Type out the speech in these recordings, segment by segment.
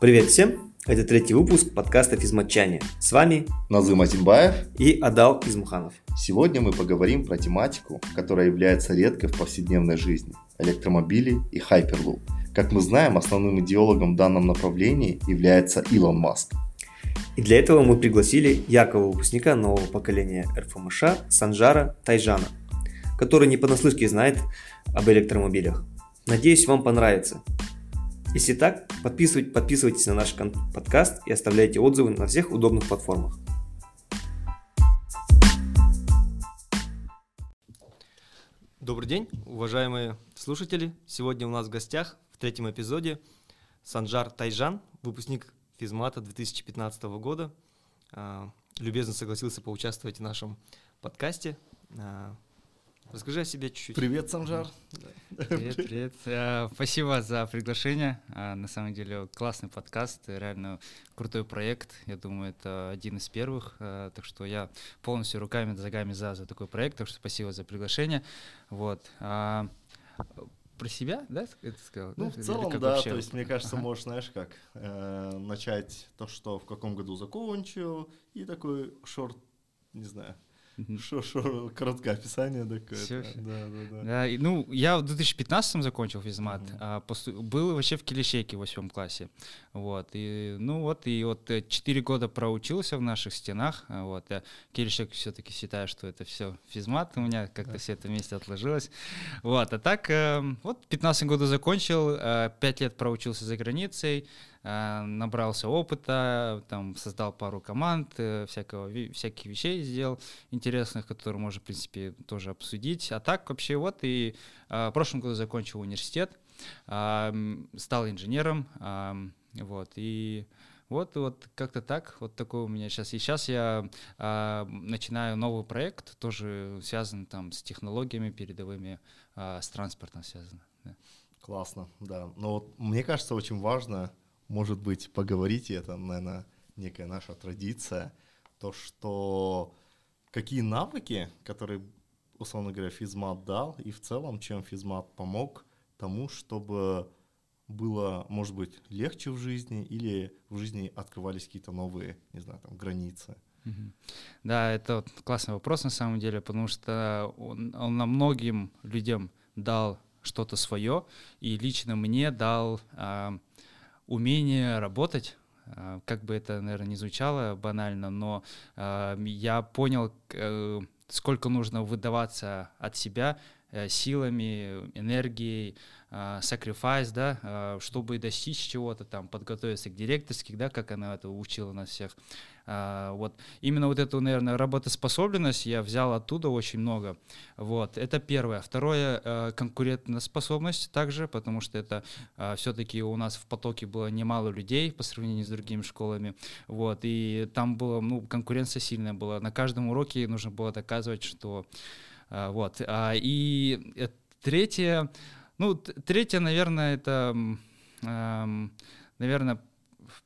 Привет всем! Это третий выпуск подкаста «Физматчане». С вами Назым Азимбаев и Адал Измуханов. Сегодня мы поговорим про тематику, которая является редкой в повседневной жизни – электромобили и Hyperloop. Как мы знаем, основным идеологом в данном направлении является Илон Маск. И для этого мы пригласили яркого выпускника нового поколения РФМШ Санжара Тайжана, который не понаслышке знает об электромобилях. Надеюсь, вам понравится. Если так, подписывайтесь, подписывайтесь на наш подкаст и оставляйте отзывы на всех удобных платформах. Добрый день, уважаемые слушатели. Сегодня у нас в гостях в третьем эпизоде Санжар Тайжан, выпускник физмата 2015 года. А, любезно согласился поучаствовать в нашем подкасте. А, Расскажи о себе чуть-чуть. Привет, Санжар. Привет, привет. Э, спасибо за приглашение. Э, на самом деле классный подкаст, реально крутой проект. Я думаю, это один из первых. Э, так что я полностью руками, ногами за, за такой проект. Так что спасибо за приглашение. Вот. А, про себя, да, это сказал? Ну, да? в целом, да, вообще? то есть, мне кажется, ага. можешь, знаешь, как, э, начать то, что в каком году закончил, и такой шорт, не знаю, Шо, шо, короткое описание такое. Все, все. Да, да, да. да и, ну, я в 2015 закончил физмат, mm-hmm. а посту... был вообще в Килищеке в восьмом классе. Вот, и, ну вот, и вот 4 э, года проучился в наших стенах. А вот, я Килищек все-таки считаю, что это все физмат у меня, как-то yeah. все это вместе отложилось. Вот, а так, э, вот 15 года закончил, э, 5 лет проучился за границей, набрался опыта, там создал пару команд, э, всякого, всяких вещей сделал интересных, которые можно, в принципе, тоже обсудить. А так вообще вот и э, в прошлом году закончил университет, стал инженером, вот, и вот, вот как-то так, вот такой у меня сейчас. И сейчас я э, начинаю новый проект, тоже связан там с технологиями передовыми, э, с транспортом связано. Да. Классно, да. Но вот мне кажется, очень важно может быть, поговорить, и это, наверное, некая наша традиция, то, что какие навыки, которые, условно говоря, физмат дал, и в целом, чем физмат помог тому, чтобы было, может быть, легче в жизни или в жизни открывались какие-то новые, не знаю, там, границы. Да, это вот классный вопрос на самом деле, потому что он, он нам многим людям дал что-то свое, и лично мне дал а, умение работать, а, как бы это, наверное, не звучало банально, но э, я понял, э, сколько нужно выдаваться от себя силами, энергией, э, sacrifice, да, э, чтобы достичь чего-то там, подготовиться к директорских, да, как она это учила нас всех. Вот именно вот эту, наверное, работоспособность я взял оттуда очень много. Вот это первое. Второе э, конкурентоспособность также, потому что это э, все-таки у нас в потоке было немало людей по сравнению с другими школами. Вот и там было, ну, конкуренция сильная была. На каждом уроке нужно было доказывать, что э, вот. А, и третье, ну, третье, наверное, это, наверное,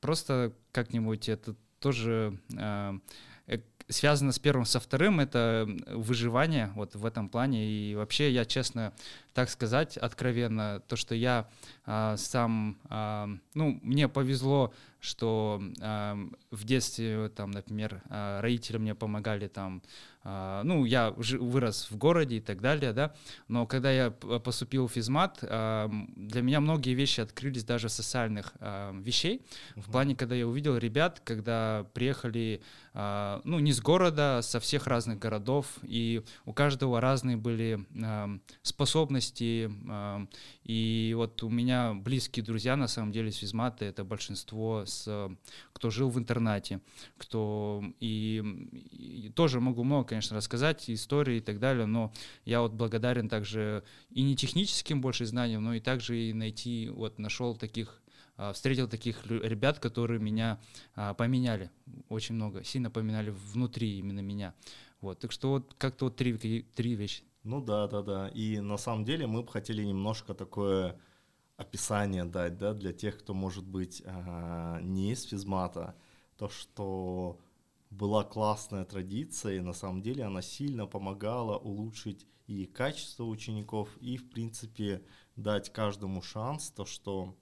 просто как-нибудь это тоже э, э, связано с первым, со вторым, это выживание вот в этом плане. И вообще я, честно, так сказать, откровенно, то, что я э, сам, э, ну, мне повезло, что э, в детстве, там, например, э, родители мне помогали там а, ну, я вырос в городе и так далее, да, но когда я поступил в физмат, а, для меня многие вещи открылись даже социальных а, вещей, в плане, когда я увидел ребят, когда приехали, ну, не с города, со всех разных городов, и у каждого разные были способности, и вот у меня близкие друзья, на самом деле, с физмата, это большинство, с, кто жил в интернате, кто, и, и тоже могу много конечно, рассказать истории и так далее, но я вот благодарен также и не техническим больше знаниям, но и также и найти, вот нашел таких а, встретил таких ребят, которые меня а, поменяли очень много, сильно поменяли внутри именно меня. Вот, так что вот как-то вот три, три вещи. Ну да, да, да. И на самом деле мы бы хотели немножко такое описание дать, да, для тех, кто может быть а, не из физмата, то что была классная традиция, и на самом деле она сильно помогала улучшить и качество учеников, и, в принципе, дать каждому шанс, то, что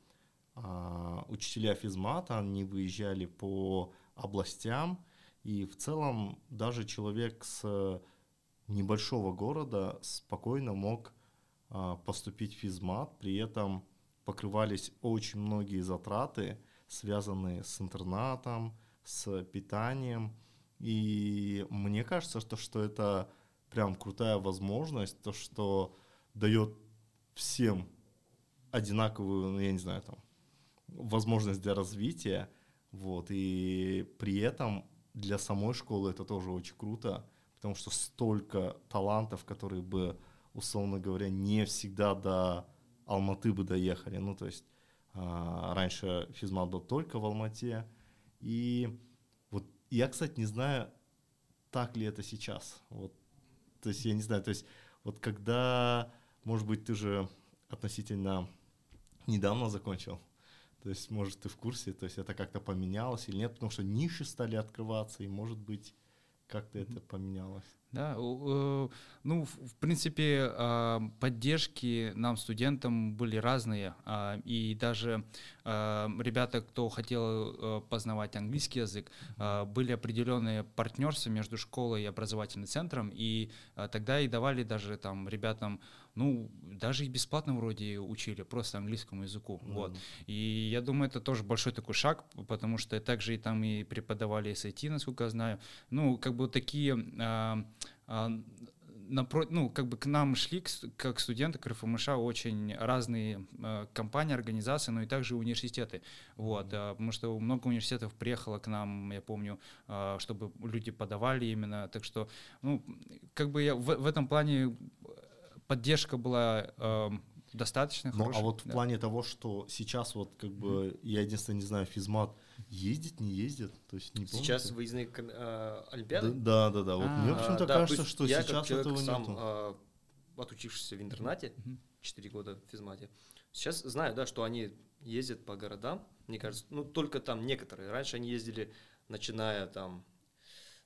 а, учителя физмата, они выезжали по областям, и в целом даже человек с небольшого города спокойно мог а, поступить в физмат, при этом покрывались очень многие затраты, связанные с интернатом, с питанием. И мне кажется, что, что это прям крутая возможность, то, что дает всем одинаковую, ну, я не знаю, там, возможность для развития, вот, и при этом для самой школы это тоже очень круто, потому что столько талантов, которые бы, условно говоря, не всегда до Алматы бы доехали, ну, то есть а, раньше физмат был только в Алмате, и вот я, кстати, не знаю, так ли это сейчас, вот, то есть я не знаю, то есть вот когда, может быть, ты же относительно недавно закончил. То есть, может, ты в курсе, то есть это как-то поменялось или нет, потому что ниши стали открываться, и, может быть, как-то это поменялось. Да, ну, в принципе, а, поддержки нам, студентам, были разные. А, и даже а, ребята, кто хотел э, познавать английский язык, были определенные партнерства между школой и образовательным центром, и тогда и давали даже там ребятам, ну, даже и бесплатно вроде учили, просто английскому языку. Mm-hmm. Вот. И я думаю, это тоже большой такой шаг, потому что также и там и преподавали SAT, насколько я знаю. Ну, как бы такие а, напротив, ну, как бы к нам шли, как студенты к РФМШ, очень разные э, компании, организации, но и также университеты. Вот, э, потому что много университетов приехало к нам, я помню, э, чтобы люди подавали именно. Так что, ну, как бы я в, в этом плане поддержка была э, достаточно ну, А вот да. в плане того, что сейчас вот как бы, mm-hmm. я единственное не знаю, физмат ездит, не ездит, то есть не Сейчас помните? выездные э, олимпиады? Да, да, да, вот мне почему-то да, кажется, что я сейчас как этого сам, нету. Э, отучившийся в интернате, mm-hmm. 4 года в физмате, сейчас знаю, да, что они ездят по городам, мне кажется, ну только там некоторые, раньше они ездили, начиная там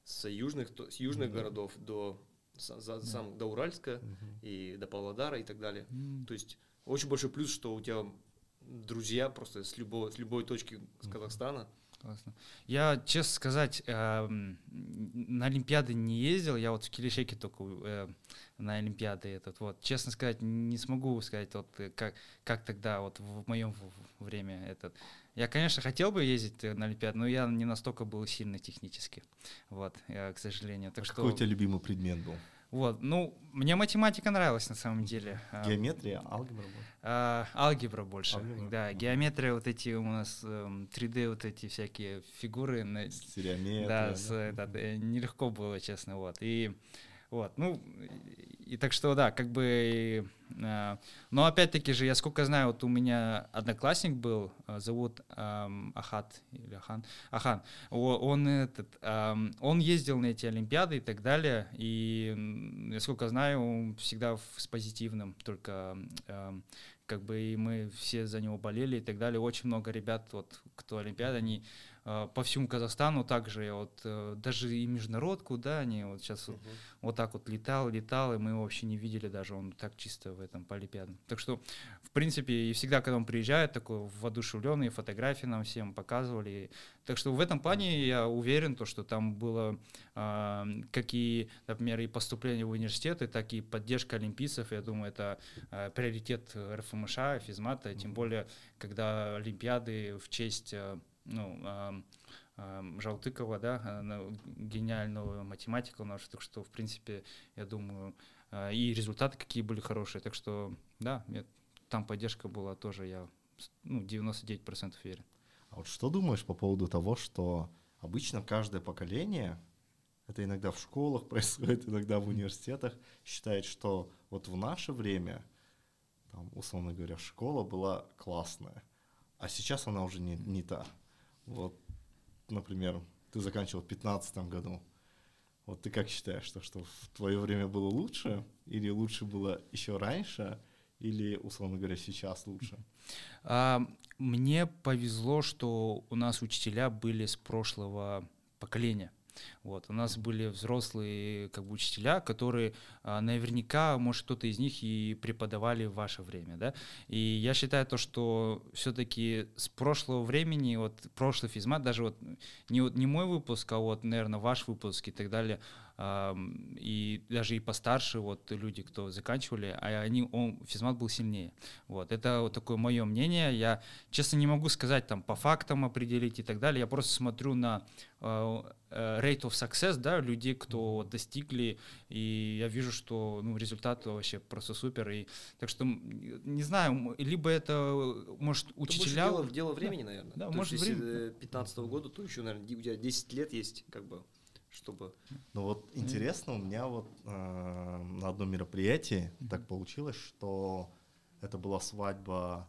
с южных, с южных mm-hmm. городов до за, за, да. сам до Уральска угу. и до Павлодара и так далее. Mm. То есть очень большой плюс, что у тебя друзья просто с любой, с любой точки с Казахстана. Классно. Я, честно сказать, э, на Олимпиады не ездил, я вот в Килишеке только э, на Олимпиады этот вот. Честно сказать, не смогу сказать, вот э, как, как тогда вот в моем время этот. Я, конечно, хотел бы ездить на Олимпиаду, но я не настолько был сильно технически, вот, я, к сожалению. Так а что... Какой у тебя любимый предмет был? Вот, ну, мне математика нравилась на самом деле. А, геометрия, алгебра? А, алгебра больше, алгебра? да. Геометрия, вот эти у нас 3D, эм, вот эти всякие фигуры. Стереометрия. Да, с, да, нелегко было, честно, вот. И вот, ну, и так что, да, как бы, э, но опять-таки же, я сколько знаю, вот у меня одноклассник был, э, зовут э, Ахат, или Ахан, Ахан, он, этот, э, он ездил на эти Олимпиады и так далее, и, я сколько знаю, он всегда с позитивным, только э, как бы и мы все за него болели и так далее. Очень много ребят, вот, кто Олимпиада, они по всему Казахстану также, вот, э, даже и международку, да, они вот сейчас uh-huh. вот, вот так вот летал, летал, и мы его вообще не видели даже, он так чисто в этом по Олимпиадам. Так что, в принципе, и всегда, когда он приезжает, такой воодушевленный, фотографии нам всем показывали. Так что в этом плане я уверен, то, что там было э, как и, например, и поступление в университеты, так и поддержка олимпийцев, я думаю, это э, приоритет РФ ФМШ, физмата, тем более, когда Олимпиады в честь э, ну, Жалтыкова, да, гениального математика наша, так что, в принципе, я думаю, и результаты какие были хорошие, так что, да, там поддержка была тоже, я ну, 99% верен. А вот что думаешь по поводу того, что обычно каждое поколение, это иногда в школах происходит, иногда в университетах, считает, что вот в наше время – там, условно говоря, школа была классная, а сейчас она уже не, не та. Вот, например, ты заканчивал в 2015 году. Вот ты как считаешь, что, что в твое время было лучше, или лучше было еще раньше, или, условно говоря, сейчас лучше? А, мне повезло, что у нас учителя были с прошлого поколения. Вот. У нас были взрослые как бы учителя, которые а, наверняка, может, кто-то из них и преподавали в ваше время, да. И я считаю то, что все-таки с прошлого времени, вот прошлый физмат, даже вот не, вот не мой выпуск, а вот, наверное, ваш выпуск и так далее, и даже и постарше вот люди, кто заканчивали, а они, он, физмат был сильнее. Вот, это вот такое мое мнение. Я, честно, не могу сказать там по фактам определить и так далее. Я просто смотрю на э, э, rate of success, да, людей, кто достигли, и я вижу, что ну, результат вообще просто супер. И, так что, не знаю, либо это, может, учителя... Это дело, дело времени, наверное. Да, то может, есть, если 15 -го года, то еще, наверное, у тебя 10 лет есть, как бы, чтобы... Ну вот интересно, у меня вот э, на одном мероприятии mm-hmm. так получилось, что это была свадьба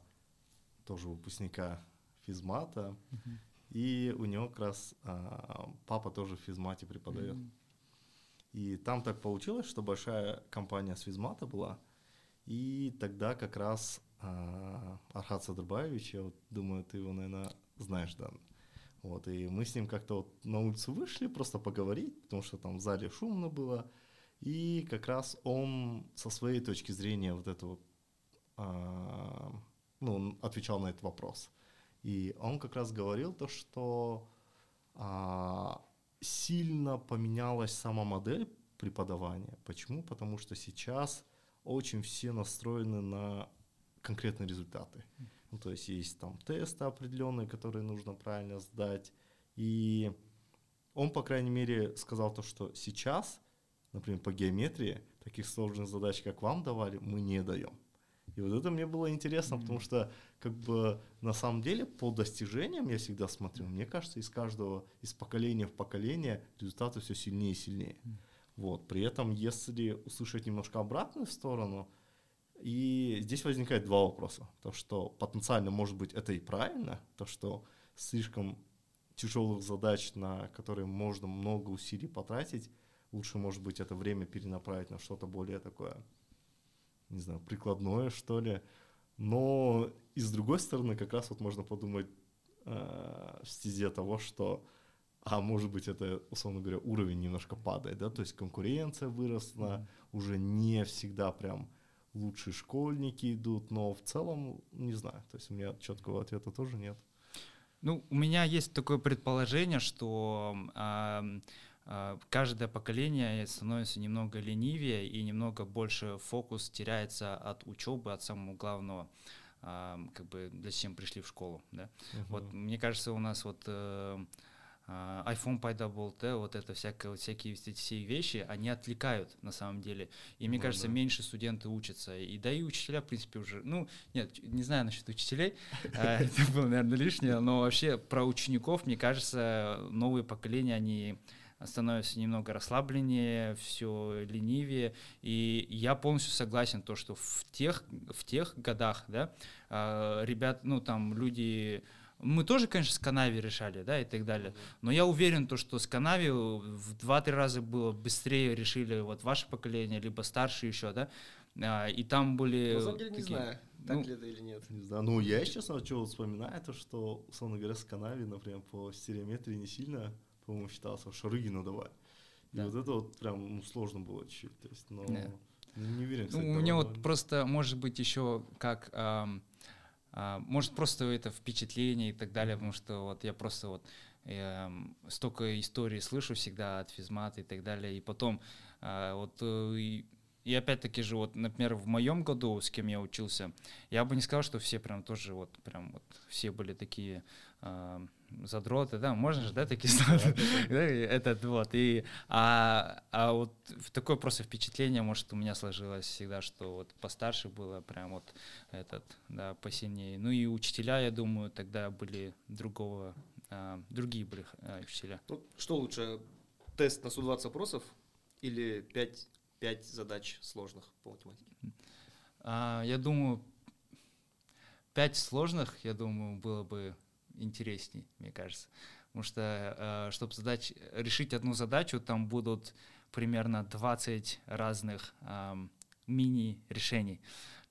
тоже выпускника физмата, mm-hmm. и у него как раз э, папа тоже в физмате преподает. Mm-hmm. И там так получилось, что большая компания с физмата была, и тогда как раз э, Архат Садрбаевич, я вот думаю, ты его, наверное, знаешь, да, вот, и мы с ним как-то вот на улицу вышли просто поговорить, потому что там в зале шумно было. И как раз он со своей точки зрения вот это вот, а, ну, отвечал на этот вопрос. И он как раз говорил то, что а, сильно поменялась сама модель преподавания. Почему? Потому что сейчас очень все настроены на конкретные результаты. Ну, то есть есть там тесты определенные, которые нужно правильно сдать. И он, по крайней мере, сказал то, что сейчас, например, по геометрии, таких сложных задач, как вам давали, мы не даем. И вот это мне было интересно, mm-hmm. потому что как бы на самом деле по достижениям я всегда смотрю, мне кажется, из каждого, из поколения в поколение результаты все сильнее и сильнее. Mm-hmm. Вот. При этом, если услышать немножко обратную сторону, и здесь возникает два вопроса. То, что потенциально, может быть, это и правильно, то, что слишком тяжелых задач, на которые можно много усилий потратить, лучше, может быть, это время перенаправить на что-то более такое, не знаю, прикладное, что ли. Но и с другой стороны, как раз вот можно подумать э, в стезе того, что, а может быть, это, условно говоря, уровень немножко падает, да, то есть конкуренция выросла, mm-hmm. уже не всегда прям лучшие школьники идут, но в целом не знаю. То есть у меня четкого ответа тоже нет. Ну, у меня есть такое предположение, что э, э, каждое поколение становится немного ленивее и немного больше фокус теряется от учебы, от самого главного, э, как бы для чем пришли в школу. Да? Uh-huh. Вот мне кажется, у нас вот э, iPhone пайда болды, вот это всякое, вот всякие эти все вещи, они отвлекают на самом деле. И мне ну, кажется, да. меньше студенты учатся. И да и учителя, в принципе, уже, ну, нет, не знаю насчет учителей, а, это было, наверное, лишнее, но вообще про учеников, мне кажется, новые поколения, они становятся немного расслабленнее, все ленивее. И я полностью согласен, то, что в тех, в тех годах, да, а, ребят, ну, там, люди мы тоже, конечно, с Канави решали, да, и так далее. Но я уверен, то, что с Канави в 2-3 раза было быстрее решили вот ваше поколение, либо старше еще, да. А, и там были... На самом деле не такие, знаю, так ну, ли это или нет. Не знаю. Ну, я, честно, что вспоминаю, то, что, условно говоря, с Канави, например, по стереометрии не сильно, по-моему, считался, Шарыгину давали. И да. вот это вот прям ну, сложно было чуть-чуть. То есть, но да. не уверен, кстати, Ну, у меня вот просто, может быть, еще как... Эм, может, просто это впечатление и так далее, потому что вот я просто вот я столько историй слышу всегда от физмата и так далее, и потом а, вот э, и, и опять-таки же вот, например, в моем году, с кем я учился, я бы не сказал, что все прям тоже вот прям вот все были такие э, задроты, да, можно же, да, такие слова, этот вот, и, а, а вот такое просто впечатление, может, у меня сложилось всегда, что вот постарше было прям вот этот, да, посильнее, ну и учителя, я думаю, тогда были другого, а, другие были а, учителя. Ну, что лучше, тест на 120 вопросов или 5, 5 задач сложных по математике? А, я думаю, 5 сложных, я думаю, было бы интересней, мне кажется. Потому что, э, чтобы задать, решить одну задачу, там будут примерно 20 разных мини-решений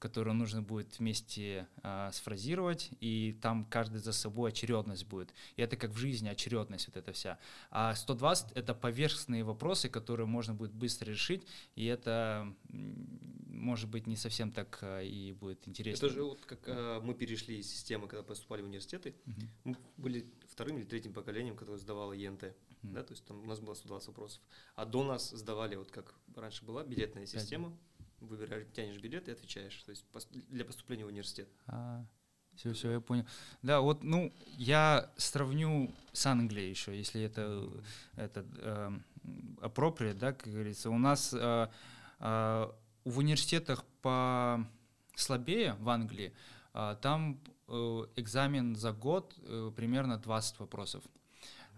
которую нужно будет вместе э, сфразировать, и там каждый за собой очередность будет. И это как в жизни очередность вот эта вся. А 120 — это поверхностные вопросы, которые можно будет быстро решить, и это, может быть, не совсем так э, и будет интересно. Это же вот как э, мы перешли из системы, когда поступали в университеты, угу. мы были вторым или третьим поколением, которое сдавало ЕНТ. Да, то есть там у нас было 120 вопросов. А до нас сдавали, вот как раньше была, билетная система. 5 выбираешь, тянешь билет и отвечаешь, то есть для поступления в университет. А, все, все, я понял. Да, вот, ну, я сравню с Англией еще, если это, это э, appropriate, да, как говорится. У нас э, э, в университетах по слабее в Англии, э, там э, экзамен за год э, примерно 20 вопросов.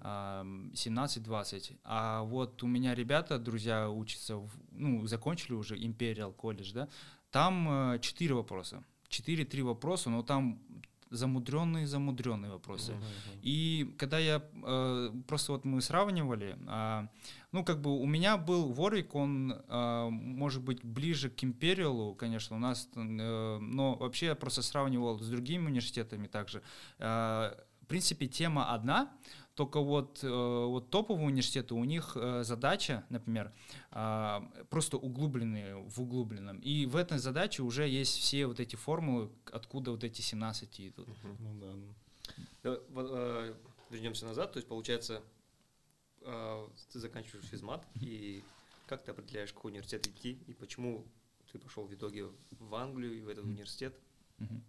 17-20. А вот у меня ребята, друзья, учатся, в, ну, закончили уже Imperial колледж, да, там 4 э, вопроса. 4-3 вопроса, но там замудренные замудренные вопросы. Uh-huh, uh-huh. И когда я э, просто вот мы сравнивали, э, ну как бы у меня был Ворвик, он э, может быть ближе к Империалу, конечно, у нас, э, но вообще я просто сравнивал с другими университетами также. Э, в принципе, тема одна, только вот, э, вот топовые университеты, у них э, задача, например, а, просто углубленные в углубленном. И в этой задаче уже есть все вот эти формулы, откуда вот эти 17 идут. Ну да. Э, вернемся назад, то есть получается, ты заканчиваешь физмат, и как ты определяешь, какой университет идти, и почему ты пошел в итоге в Англию и в этот университет? Mm-hmm.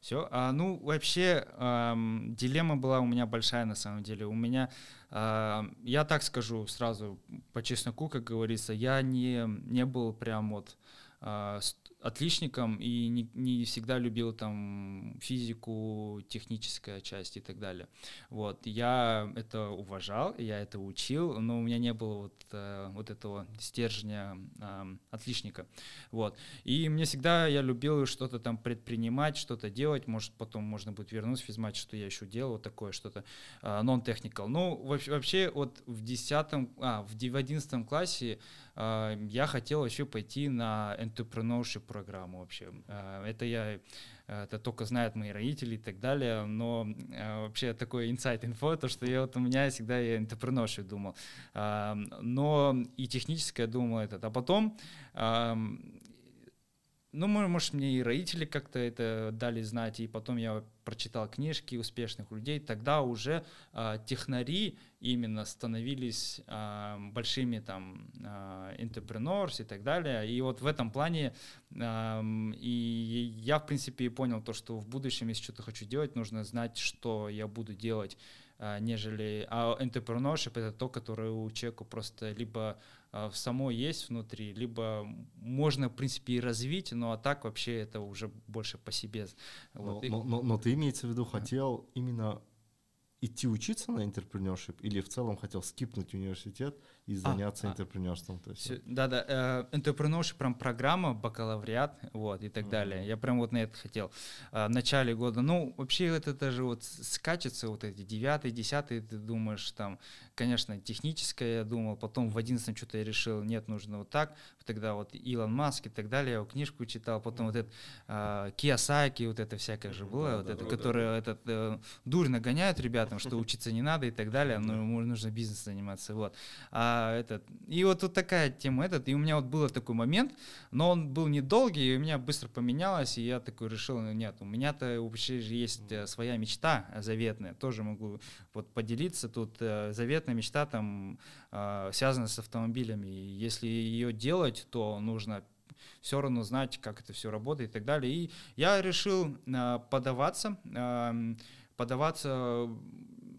Все. А, ну, вообще, эм, дилемма была у меня большая на самом деле. У меня, э, я так скажу сразу по чесноку, как говорится, я не, не был прям вот э, отличником и не, не всегда любил там физику, техническая часть и так далее. Вот, я это уважал, я это учил, но у меня не было вот, э, вот этого стержня э, отличника. Вот. И мне всегда, я любил что-то там предпринимать, что-то делать, может потом можно будет вернуться в физмат, что я еще делал, такое что-то э, non-technical. Ну, вообще, вообще вот в 10 а, в 11 классе я хотел вообще пойти на entrepreneurship программу вообще. Э, это я это только знают мои родители и так далее, но э, вообще такой инсайт инфо, то, что я вот у меня всегда я entrepreneurship думал, но и техническое думал этот, а потом ну, может, мне и родители как-то это дали знать, и потом я прочитал книжки успешных людей, тогда уже э, технари именно становились э, большими там э, entrepreneurs и так далее. И вот в этом плане э, и я, в принципе, понял то, что в будущем, если что-то хочу делать, нужно знать, что я буду делать, э, нежели... А entrepreneurship — это то, которое у человека просто либо а, в само есть внутри, либо можно, в принципе, и развить, но а так вообще это уже больше по себе. Вот. Но, но, но ты, имеется в виду, хотел именно идти учиться на интерпренершип или в целом хотел скипнуть университет и а, заняться а, интерпренерством? То есть, да, да, интерпренершип прям программа, бакалавриат, вот, и так mm-hmm. далее. Я прям вот на это хотел. А, в начале года, ну, вообще это даже вот скачется, вот эти девятый, десятый, ты думаешь, там, конечно, техническое, я думал, потом в одиннадцатом что-то я решил, нет, нужно вот так, тогда вот Илон Маск и так далее, я его книжку читал, потом вот это uh, Киосаки, вот это всякое же было, да, вот да, это, да, которое да. этот uh, дурь нагоняют ребятам, что учиться не надо и так далее, но нужно бизнесом заниматься, вот. А этот, и вот тут такая тема этот, и у меня вот был такой момент, но он был недолгий, и у меня быстро поменялось, и я такой решил, ну нет, у меня-то вообще же есть э, своя мечта заветная, тоже могу вот поделиться, тут э, заветная мечта там э, связана с автомобилями, и если ее делать, то нужно все равно знать, как это все работает и так далее. И я решил э, подаваться, э, подаваться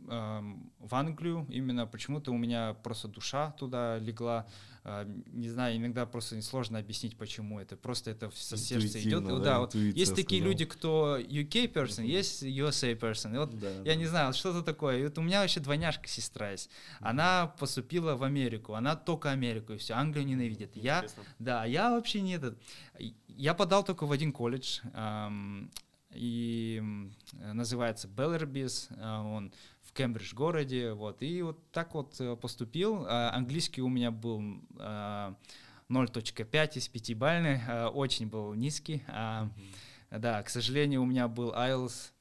в Англию, именно. Почему-то у меня просто душа туда легла, не знаю, иногда просто сложно объяснить, почему это, просто это со сердца идет. Да, да вот есть такие сказал. люди, кто UK person, uh-huh. есть USA person, и вот да, я да. не знаю, что-то такое, и вот у меня вообще двойняшка сестра есть, uh-huh. она поступила в Америку, она только Америку, и все, Англию ненавидит. Я, да, я вообще не этот, я подал только в один колледж, эм, и называется Беллербис, он Кембридж городе, вот, и вот так вот э, поступил. А, английский у меня был а, 0.5 из 5 бальный, э, очень был низкий. А, да, к сожалению, у меня был IELTS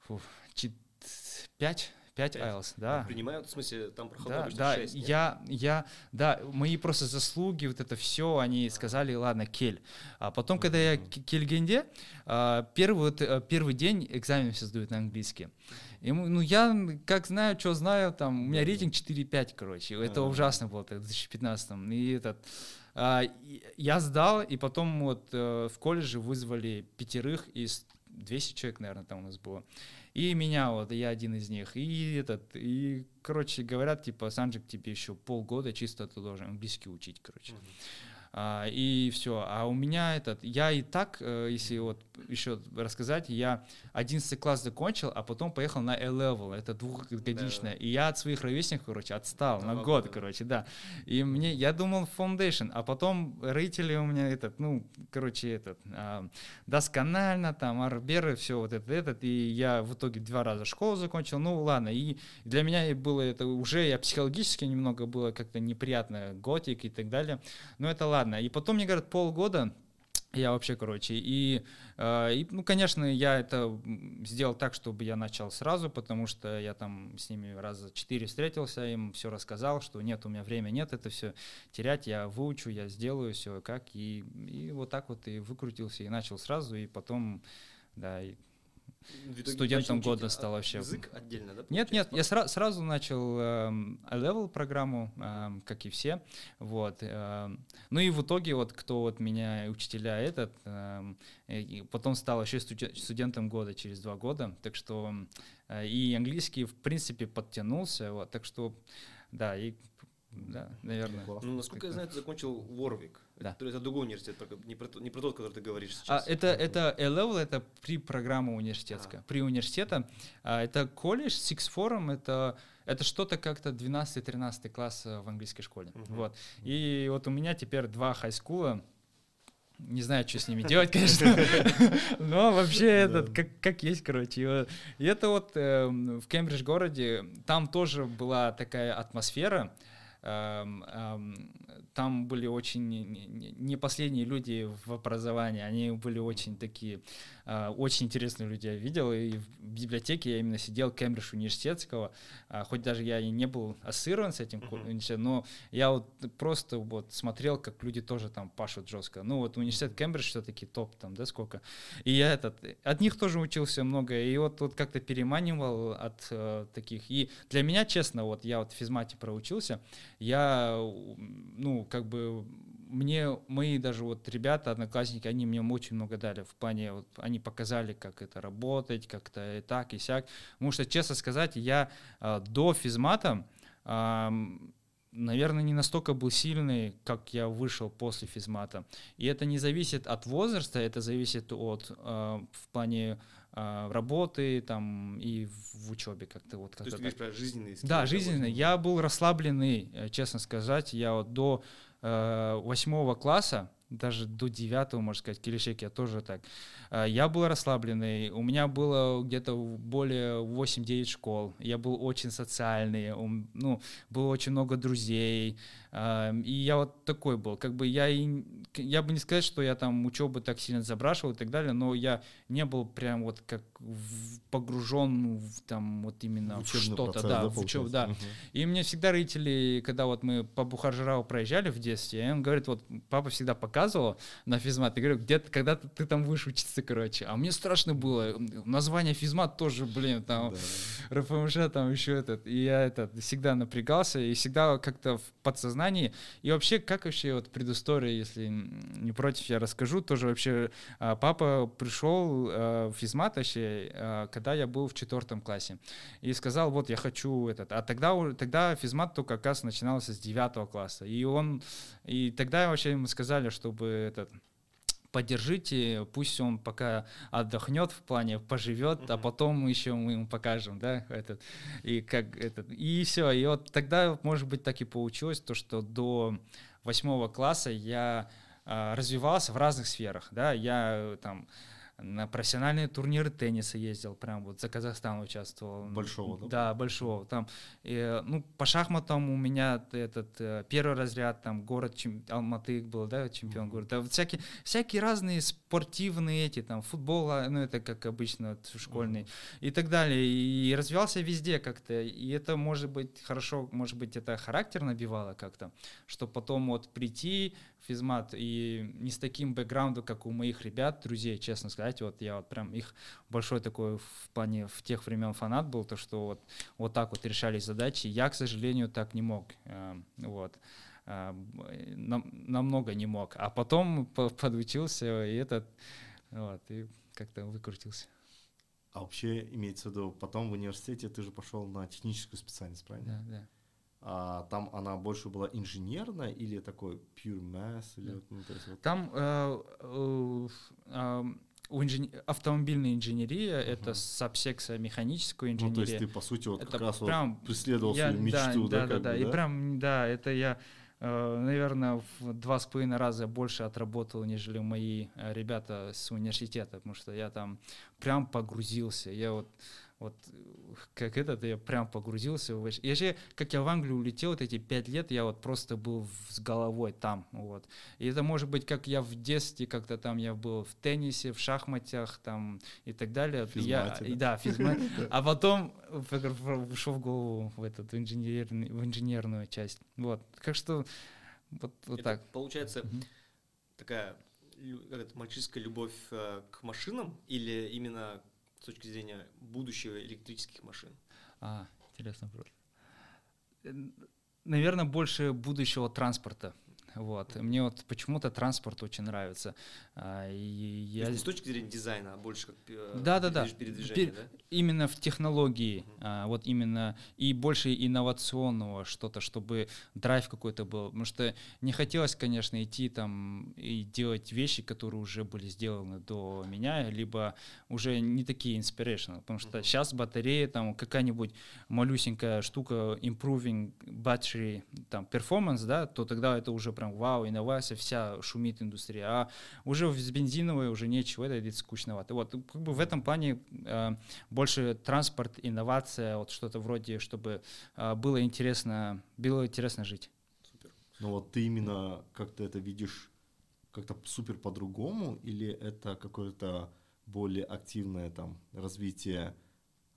фу, 5, 5 IELTS, да. Принимают, в смысле, там проходит Да, обычно да, 6, нет? я, я, да, мои просто заслуги, вот это все, они сказали, ладно, кель. А потом, когда я к кельгенде, а, первый, вот, э, первый день экзамен все сдают на английский. И, ну, я как знаю, что знаю, там, у меня рейтинг 4-5, короче. Это Ага. ужасно было так, в 2015 И этот, а, я сдал, и потом вот э, в колледже вызвали пятерых из 200 человек, наверное, там у нас было. И меня вот, я один из них. И этот, и, короче, говорят, типа, Санджик, тебе еще полгода чисто ты должен английский учить, короче. Мгм. А, и все. А у меня этот, я и так, э, если вот еще рассказать, я 11 класс закончил, а потом поехал на A-Level, это двухгодичное. И я от своих ровесников, короче, отстал На на год, года. короче, да. И мне, я думал Foundation, а потом рейтили у меня этот, ну, короче, этот, а, досконально, там, арберы, все вот это, этот, и я в итоге два раза школу закончил, ну, ладно, и для меня было это уже, я психологически немного было как-то неприятно, готик и так далее, но это ладно. И потом мне говорят, полгода, я вообще, короче, и, э, и, ну, конечно, я это сделал так, чтобы я начал сразу, потому что я там с ними раза четыре встретился, им все рассказал, что нет, у меня времени нет, это все терять, я выучу, я сделаю все как, и, и вот так вот и выкрутился, и начал сразу, и потом, да, и итоге студентом года а, стал вообще. Язык отдельно, да? Нет, нет, я сра- сразу начал эм, A-Level программу, эм, как и все, вот. эм, ну и в итоге вот кто вот меня учителя этот, и потом стал еще студен- студентом года через два года, так что э, и английский в принципе подтянулся, вот, так что да и да, наверное. Ну, насколько я знаю, ты закончил Warwick. Да. Это, это другой университет, не про, то- не про тот, который ты говоришь А, сейчас. это, это A-Level, это при программа университетская. При университета. А, это колледж, Six Forum, это, это что-то как-то 12-13 класс э, в английской школе. Мгм. Вот. И вот у меня теперь два хайскула. Не знаю, что с ними делать, конечно. Но вообще этот, как, как есть, короче. И это вот эм, в Кембридж городе, там тоже была такая атмосфера. Эм, эм, Там были очень не- последние люди в образовании, они были очень такие, очень интересные люди я видел, и в библиотеке я именно сидел Кембридж университетского, а, хоть даже я и не был ассоциирован с этим университетом, но я вот просто вот смотрел, как люди тоже там пашут жестко. Ну вот университет Кембридж все-таки топ там, да, сколько. И я этот, от них тоже учился много, и вот, вот как-то переманивал от э, таких. И для меня, честно, вот я вот в физмате проучился, я, ну, как бы мне мои даже вот ребята, одноклассники, они мне очень много дали в плане, вот они показали, как это работать, как это и так, и сяк. Потому что, честно сказать, я а, до физмата, ам, наверное, не настолько был сильный, как я вышел после физмата. И это не зависит от возраста, это зависит от а, в плане а, работы там и в, учебе как-то вот То есть как-то ты говоришь про жизненные скиллы, Да, вот. жизненно. Я был расслабленный, э, честно сказать. Я вот до э, восьмого класса, даже до девятого, можно сказать, Килишек, я тоже так. Э, Я был расслабленный. У меня было где-то более 8-9 школ. Я был очень социальный. Ну, было очень много друзей. Э, И я вот такой был. Как бы я и... Я бы не сказать, что я там учебу так сильно забрашивал и так далее, но я не был прям вот как в- погружен в там вот именно в что-то, да, да, в учебу, да. Мгм. И мне всегда родители, когда вот мы по Бухаржирау проезжали в детстве, он говорит, вот папа всегда показывал на физмат, и говорю, где ты, когда ты, ты там будешь учиться, короче. А мне страшно было, название физмат тоже, блин, там, Да. РФМШ там еще этот. И я этот всегда напрягался, и всегда как-то в подсознании. И вообще, как вообще вот предыстория, если не против, я расскажу, тоже вообще а, папа пришел а, в физмат вообще, а, когда я был в четвертом классе, и сказал, вот я хочу этот. А тогда, тогда физмат только, как раз, начинался с девятого класса. И он, и тогда вообще ему сказали, чтобы этот, поддержите, пусть он пока отдохнет в плане, поживет, а Мгм. потом еще мы ему покажем, да, этот, и как этот, и все, и вот тогда, может быть, так и получилось, то, что до восьмого класса я а, развивался в разных сферах, да, я э, там на профессиональные турниры тенниса ездил, прям вот за Казахстан участвовал. Большого, да? Да, большого. Там, и, ну, по шахматам у меня этот э, первый разряд, там, город чем, Алматы был, да, чемпион города. Да, всякие, всякие разные спортивные эти, там, футбол, а, ну, это как обычно школьный, mm-hmm. и так далее. И развивался везде как-то. И это, может быть, хорошо, может быть, это характер набивало как-то, что потом вот прийти физмат и не с таким бэкграундом, как у моих ребят, друзей, честно сказать, вот я вот прям их большой такой в плане в тех времен фанат был, то что вот, вот так вот решались задачи. Я, к сожалению, так не мог. Э, вот э, намного не мог. А потом подучился, и этот, вот, и как-то выкрутился. А вообще имеется в виду, потом в университете ты же пошел на техническую специальность, правильно? Да, да. А там она больше была инженерная или такой pure math? Или, да. ну, есть вот... Там э, э, э, у инжен... автомобильная инженерия uh-huh. это сабсекция механическую инженерию. Ну, то есть ты, по сути, вот это как раз прям вот преследовал я, свою мечту, да? Да, да, да, да. Бы, И прям, да, это я, э, наверное, в два с половиной раза больше отработал, нежели мои э, ребята с университета, потому что я там прям погрузился. Я вот вот как этот, я прям погрузился. Я же, как я в Англию улетел, вот эти пять лет, я вот просто был с головой там, вот. И это может быть, как я в детстве, как-то там я был в теннисе, в шахматях, там, и так далее. Физмате, я, да, физмат. А потом ушел в голову в, этот, в, инженерный, в инженерную часть. Вот, так что вот, вот так. Получается, такая как мальчишеская любовь э, к машинам или именно точки зрения будущего электрических машин? А, интересный вопрос. Наверное, больше будущего транспорта. Вот. Мне вот почему-то транспорт очень нравится. А, и я... Не с точки зрения дизайна, а больше как да, да, да. передвижение, да? Именно в технологии, uh-huh. вот именно, и больше инновационного что-то, чтобы драйв какой-то был. Потому что не хотелось, конечно, идти там и делать вещи, которые уже были сделаны до меня, либо уже не такие inspirational. Потому что uh-huh. сейчас батарея, там какая-нибудь малюсенькая штука, improving battery, там, performance, да, то тогда это уже прям вау, инновация, вся шумит индустрия, а уже с бензиновой уже нечего, это, это скучновато. Вот, как бы в этом плане э, больше транспорт, инновация, вот что-то вроде, чтобы э, было интересно, было интересно жить. Супер. Ну вот ты именно как-то это видишь как-то супер по-другому, или это какое-то более активное там развитие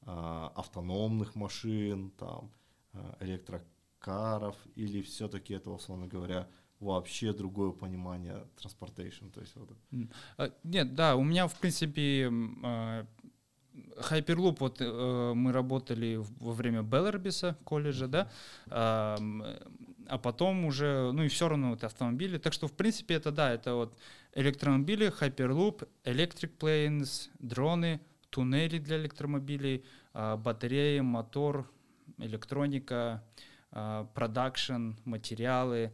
э, автономных машин, там, э, электрокаров, или все-таки это, условно говоря, вообще другое понимание transportation. То есть вот. А, нет, да, у меня, в принципе, а, Hyperloop, вот э, мы работали во время Беллербиса колледжа, да, а, а потом уже, ну и все равно вот автомобили. Так что, в принципе, это да, это вот электромобили, Hyperloop, Electric Planes, дроны, туннели для электромобилей, батареи, мотор, электроника, production, материалы, autonomous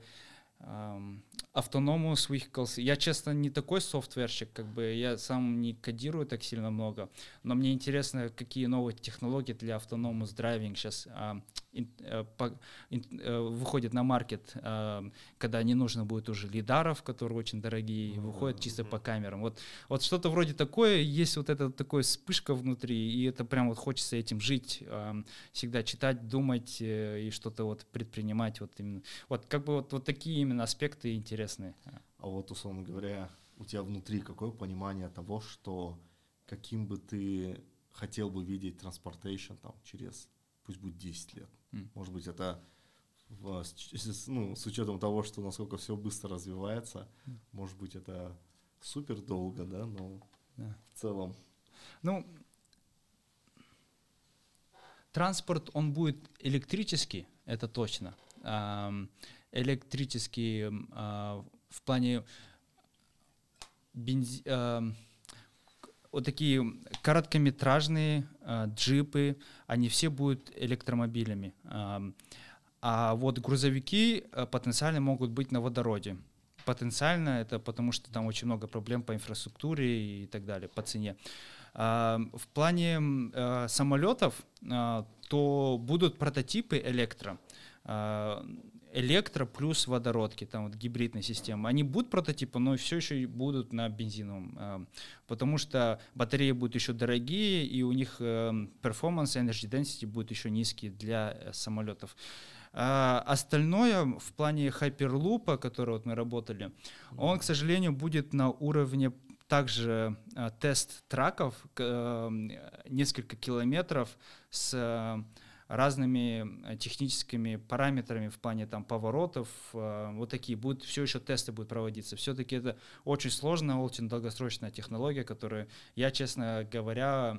vehicles. Я, честно, не такой софтверщик, как бы я сам не кодирую так сильно много, но мне интересно, какие новые технологии для autonomous driving сейчас а, выходят на маркет, а, когда не нужно будет уже лидаров, которые очень дорогие, выходят чисто по камерам. Вот, вот что-то вроде такое, есть вот эта такая вспышка внутри, и это прям вот хочется этим жить, всегда читать, думать э, и что-то вот предпринимать. Вот, именно. вот как бы вот, вот такие именно аспекты интересные. А вот, условно говоря, у тебя внутри какое понимание того, что каким бы ты хотел бы видеть transportation там через, пусть будет 10 лет. Mm. Может быть, это ну, с учетом того, что насколько все быстро развивается, mm. может быть, это супер долго, да, но yeah. в целом. Ну, транспорт, он будет электрический, это точно электрические э, в плане бензи, э, вот такие короткометражные э, джипы, они все будут электромобилями. Э, а вот грузовики э, потенциально могут быть на водороде. Потенциально это потому, что там очень много проблем по инфраструктуре и так далее, по цене. В плане э, самолетов, э, то будут прототипы электро электро плюс водородки, там вот гибридная система. Они будут прототипы, но все еще будут на бензиновом, э, потому что батареи будут еще дорогие, и у них performance energy density будет еще низкий для самолетов. А остальное в плане Hyperloop, который вот мы работали, он, к сожалению, будет на уровне также э, тест траков, э, несколько километров с э, разными техническими параметрами в плане там поворотов, вот такие будут, все еще тесты будут проводиться. Все-таки это очень сложная, очень долгосрочная технология, которая, я, честно говоря,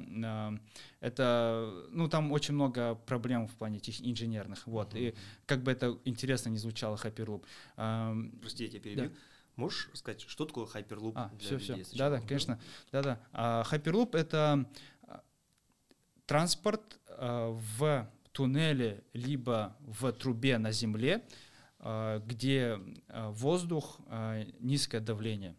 это, ну, там очень много проблем в плане тех, инженерных, вот, uh-huh. и как бы это интересно не звучало, Hyperloop. Прости, я тебя перебью. Да. Можешь сказать, что такое Hyperloop а, для все, людей? Все. Да, да, конечно. Да, да. А, Hyperloop — это транспорт а, в туннеле либо в трубе на земле, а, где а, воздух, а, низкое давление.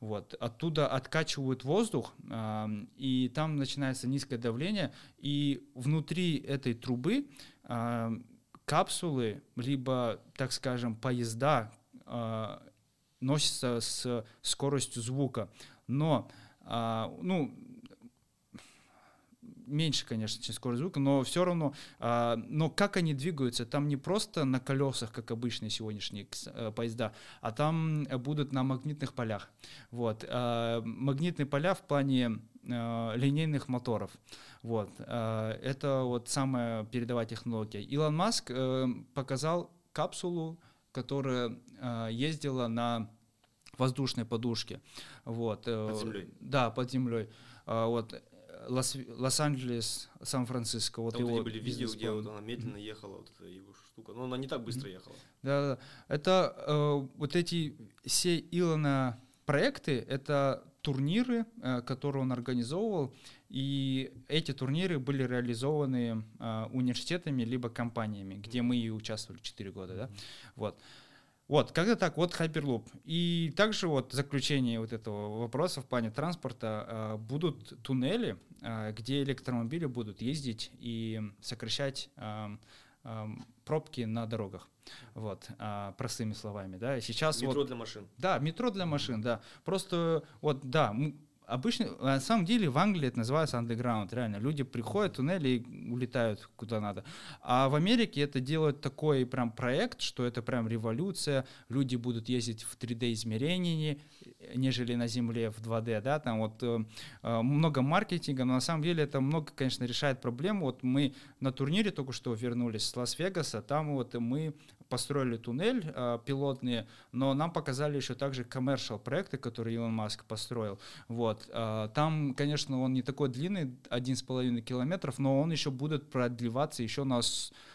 Вот. Оттуда откачивают воздух, э, и там начинается низкое давление, и внутри этой трубы э, капсулы, либо, так скажем, поезда э, носится с скоростью звука. Но, ну, меньше, конечно, чем скорость звука, но все равно, а, но как они двигаются, там не просто на колесах, как обычные сегодняшние а, поезда, а там будут на магнитных полях. Вот. А, магнитные поля в плане а, линейных моторов. Вот. А, это вот самая передовая технология. Илон Маск а, показал капсулу, которая э, ездила на воздушной подушке. Вот, э, под землей? Да, под землей. Э, вот, Лос, Лос-Анджелес, Сан-Франциско. Вот Там его были видео, где вот она медленно ехала, вот эта его штука. Но она не так быстро ехала. Да, да. Это э, вот эти все Илона проекты, это турниры, э, которые он организовывал, и эти турниры были реализованы э, университетами либо компаниями, где мы и участвовали 4 года, да, вот. Вот, когда так, вот Hyperloop. И также вот заключение вот этого вопроса в плане транспорта э, будут туннели, э, где электромобили будут ездить и сокращать э, пробки на дорогах. Вот, э, простыми словами, да. Сейчас метро вот, для машин. Да, метро для машин, да. Просто вот, да, обычно, на самом деле в Англии это называется underground, реально. Люди приходят в туннели и улетают куда надо. А в Америке это делают такой прям проект, что это прям революция. Люди будут ездить в 3D-измерении, нежели на Земле в 2D, да, там вот э, э, много маркетинга, но на самом деле это много, конечно, решает проблему. Вот мы на турнире только что вернулись с Лас-Вегаса, там вот мы построили туннель э, пилотные, но нам показали еще также commercial проекты, которые Илон Маск построил. Вот. Там, конечно, он не такой длинный, 1,5 километров, но он еще будет продлеваться еще на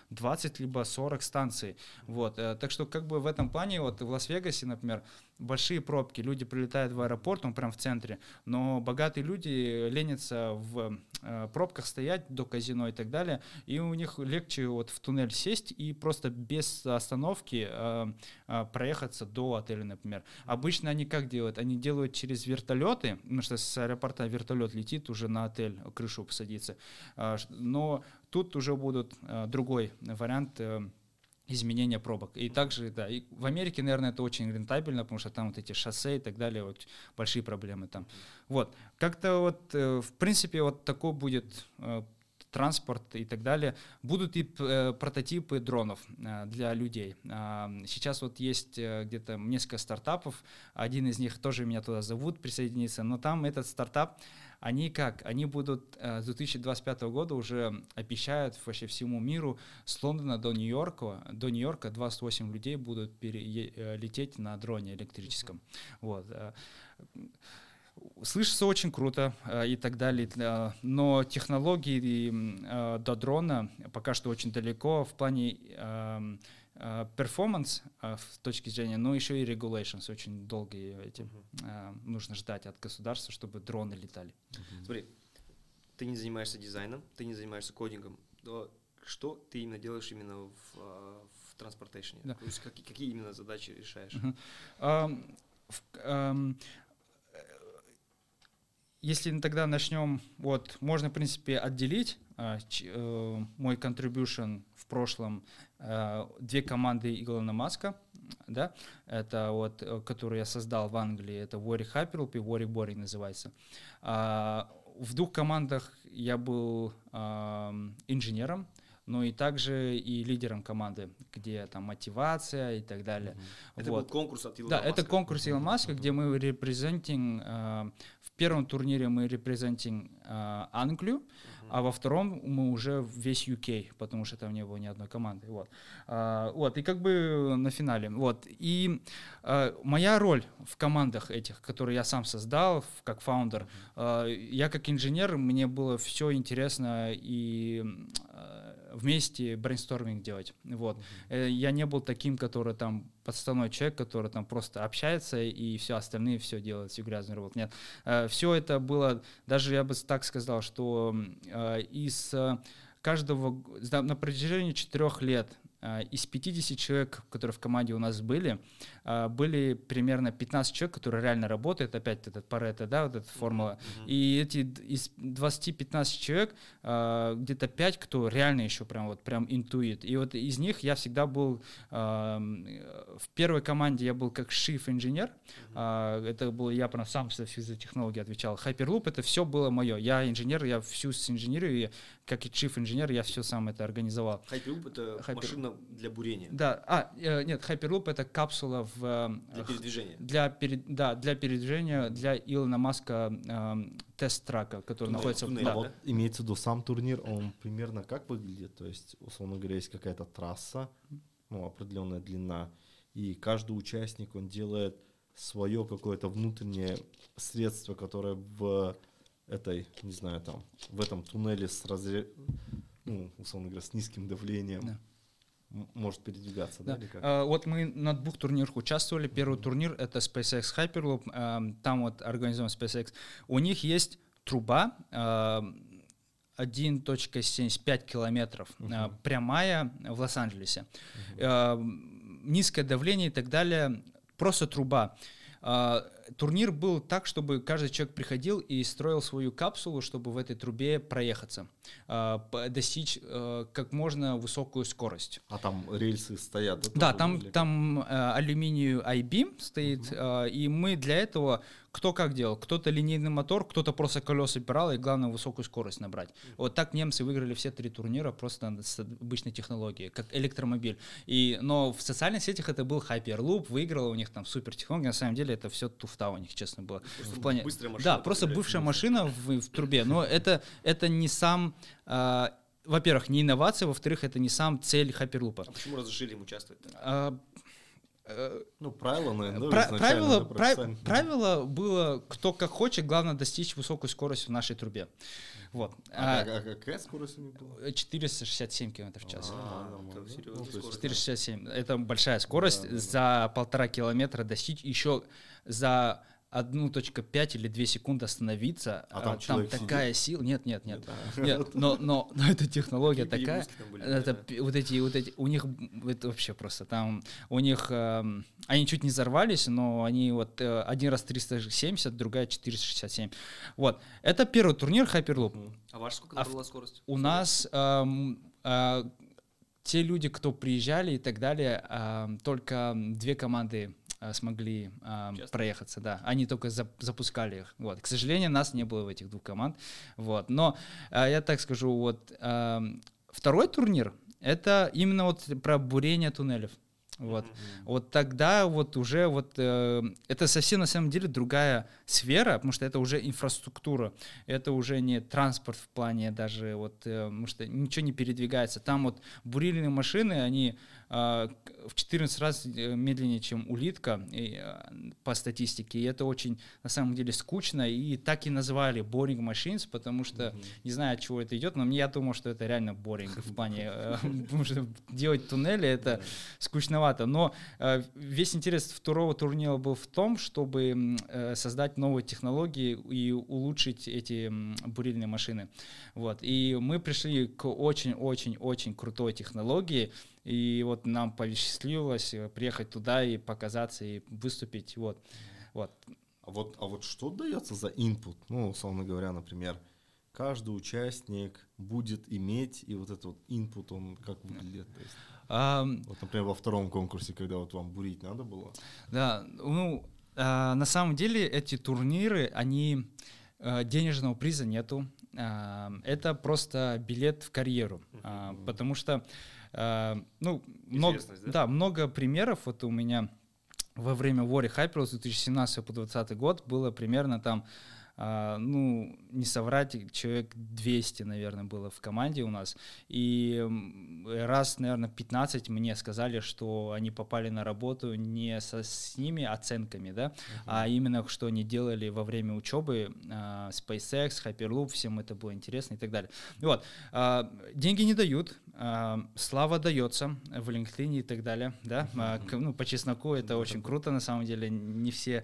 20 либо 40 станций. Вот. Э, так что как бы в этом плане, вот в Лас-Вегасе, например, большие пробки, люди прилетают в аэропорт, он прям в центре, но богатые люди ленятся в э, пробках стоять до казино и так далее, и у них легче вот в туннель сесть и просто без остановки э, проехаться до отеля, например. Обычно они как делают? Они делают через вертолеты, потому что с аэропорта вертолет летит уже на отель, крышу посадиться, но тут уже будут э, другой вариант э, изменения пробок. И также, да, и в Америке, наверное, это очень рентабельно, потому что там вот эти шоссе и так далее, вот большие проблемы там. Вот, как-то вот, э, в принципе, вот такой будет транспорт и так далее. Будут и прототипы дронов для людей. А, сейчас вот есть где-то несколько стартапов, один из них тоже меня туда зовут присоединиться, но там этот стартап, они как? Они будут э, с 2025 года уже обещают вообще всему миру с Лондона до Нью-Йорка, до Нью-Йорка 28 людей будут пере, э, лететь на дроне электрическом. Вот. Э, слышится очень круто и так далее, но технологии до дрона пока что очень далеко в плане эм, перформанс uh, с точки зрения, но еще и regulations очень долгие эти uh-huh. uh, нужно ждать от государства, чтобы дроны летали. Uh-huh. Смотри, ты не занимаешься дизайном, ты не занимаешься кодингом, но что ты именно делаешь именно в, в транспортейшне? Да. То есть какие, какие именно задачи решаешь? Uh-huh. Um, в, um, если тогда начнем, вот, можно, в принципе, отделить э, ч- э, мой contribution в прошлом, э, две команды Илона Маска, да, это вот, э, которые я создал в Англии, это Warrior Hyperloop и Warrior Boring называется. А, в двух командах я был ам, инженером, но и также и лидером команды, где там мотивация и так далее. Это Вот. был конкурс от Илона Да, это Маска. конкурс Илон Маска, где мы репрезентим, э, в первом турнире мы репрезентим э, Англию, а во втором мы уже весь UK, потому что там не было ни одной команды. Вот, А, вот и как бы на финале. Вот, и э, моя роль в командах этих, которые я сам создал, как фаундер, э, я как инженер, мне было все интересно и вместе брейнсторминг делать. Вот. Э, Я не был таким, который там подставной человек, который там просто общается и все остальные все делают, всю грязную работу. Нет, все это было, даже я бы так сказал, что э, из э, каждого, на протяжении четырех лет э, из 50 человек, которые в команде у нас были, э, были примерно 15 человек, которые реально работают, опять этот Паретто, да, вот эта формула, и эти из 20-15 человек, э, где-то 5, кто реально еще прям вот прям интуит. И вот из них я всегда был в первой команде я был как шиф инженер. А, Это был я прям сам за физотехнологии отвечал. Hyperloop это все было мое. Я инженер, я всю с инженерию, и как и шиф инженер, я все сам это организовал. Hyperloop это Hyper- машина для бурения, Да, а, э, нет, Hyperloop это капсула в э, для передвижения. для, перед, да, для передвижения для Илона Маска эм, тест-трака, который Туннель, находится в... туннель, да. А вот имеется в виду сам турнир, он примерно как выглядит? То есть, условно говоря, есть какая-то трасса, ну, определенная длина, и каждый участник, он делает свое какое-то внутреннее средство, которое в этой, не знаю, там, в этом туннеле с разре... ну, условно говоря, с низким давлением Да. может передвигаться, да, Да. или как? А, вот мы на двух турнирах участвовали. Первый турнир это SpaceX Hyperloop, эм, там вот организован SpaceX. У них есть труба эм, 1.75 километров, э, прямая в Лос-Анджелесе. Эм, Низкое давление и так далее. Просто труба. Турнир был так, чтобы каждый человек приходил и строил свою капсулу, чтобы в этой трубе проехаться, а, достичь э, как можно высокую скорость. А там рельсы стоят? Да, тоже, там, или там э, алюминию I-beam стоит, э, и мы для этого кто как делал. Кто-то линейный мотор, кто-то просто колеса пирал, и главное высокую скорость набрать. Вот так немцы выиграли все три турнира просто с обычной технологией, как электромобиль. И, но в социальных сетях это был Hyperloop, выиграла у них там супер технология. На самом деле это все туфта у них, честно было. в плане... быстрая машина, Да, просто бывшая машина в, в трубе. Но это, это не сам... э, во-первых, не инновация, во-вторых, это не сам цель Hyperloop. А почему разрешили им участвовать? А, Ну, правила, наверное, изначально, правило, да, пра- профессионально. правило было, кто как хочет, главное достичь высокую скорость в нашей трубе. Вот. А, А, а какая скорость у них была? 467 км в час. А, это нормально. серьезная Ну. 467. Это большая скорость. Да, да, да. За полтора километра достичь еще за 1.5 или 2 секунды остановиться. А там там человек такая сила. Нет, нет, нет. Да. Нет, но, но, но эта технология Какие такая. там были, Это да. вот эти, вот эти, у них это вообще просто там, у них, эм, они чуть не взорвались, но они вот э, один раз 370, другая 467. Вот, это первый турнир Hyperloop. А ваш сколько А набрала скорость? У нас эм, э, те люди, кто приезжали и так далее, эм, только две команды э, смогли эм, Участвовать. проехаться, да. Они только зап- запускали их. Вот. К сожалению, нас не было в этих двух команд. Вот. Но э, я так скажу, вот эм, второй турнир это именно вот про бурение туннелев. Вот. Вот тогда вот уже вот э, это совсем на самом деле другая сфера, потому что это уже инфраструктура, это уже не транспорт в плане даже вот, э, потому что ничего не передвигается. Там вот бурильные машины, они э, в 14 раз э, медленнее, чем улитка э, по статистике, и это очень на самом деле скучно, и так и назвали boring machines, потому что не знаю, от чего это идет, но мне я думал, что это реально boring в плане, э, потому что делать туннели это скучновато. Но весь интерес второго турнира был в том, чтобы создать новые технологии и улучшить эти бурильные машины. Вот. И мы пришли к очень-очень-очень крутой технологии, и вот нам посчастливилось э, приехать туда и показаться, и выступить. Вот. Вот. А вот, а вот что дается за input? Ну, условно говоря, например, каждый участник будет иметь, и вот этот вот input, он как выглядит? То есть, А, вот, например, во втором конкурсе, когда вот вам бурить надо было, Да, ну, а, на самом деле эти турниры, они а, денежного приза нету. А, это просто билет в карьеру, А, потому что, ну, много, да? да, много примеров. Вот у меня во время War Hyper с 2017 по 2020 год было примерно там, а, ну, не соврать, человек 200, наверное, было в команде у нас. И раз, наверное, 15 мне сказали, что они попали на работу не со, с ними оценками, да, а именно, что они делали во время учебы, а, SpaceX, Hyperloop, всем это было интересно и так далее. Вот. а, Деньги не дают, а, слава дается в LinkedIn и так далее, да, А, ну, по чесноку это очень круто, на самом деле, не все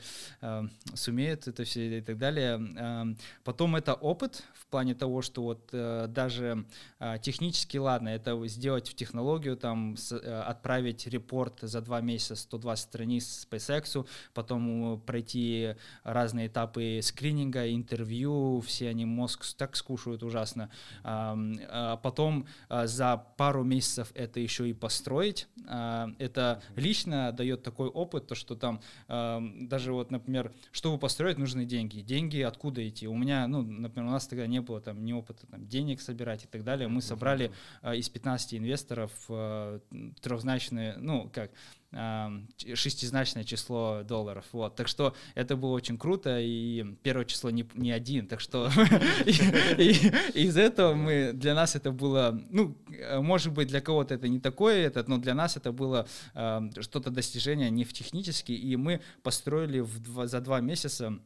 сумеют это все и так далее. Потом это опыт в плане того, что вот э, даже а, технически, ладно, это сделать в технологию, там, э, отправить репорт за два месяца 120 страниц SpaceX, потом э, пройти разные этапы скрининга, интервью, все они мозг так скушают ужасно. А Потом за пару месяцев это еще и построить. А, Это лично дает такой опыт, то что там ам, даже вот, например, чтобы построить, нужны деньги. Деньги откуда идти? У меня, ну, например, у нас тогда не было там ни опыта там, денег собирать и так далее. Мы собрали а, из 15 инвесторов а, трехзначные, ну, как, шестизначное число долларов. Вот. Так что это было очень круто, и первое число не, не один, так что из этого мы, для нас это было, ну, э, может быть, для кого-то это не такое, этот, но для нас это было что-то достижение не в технически, и мы построили за два месяца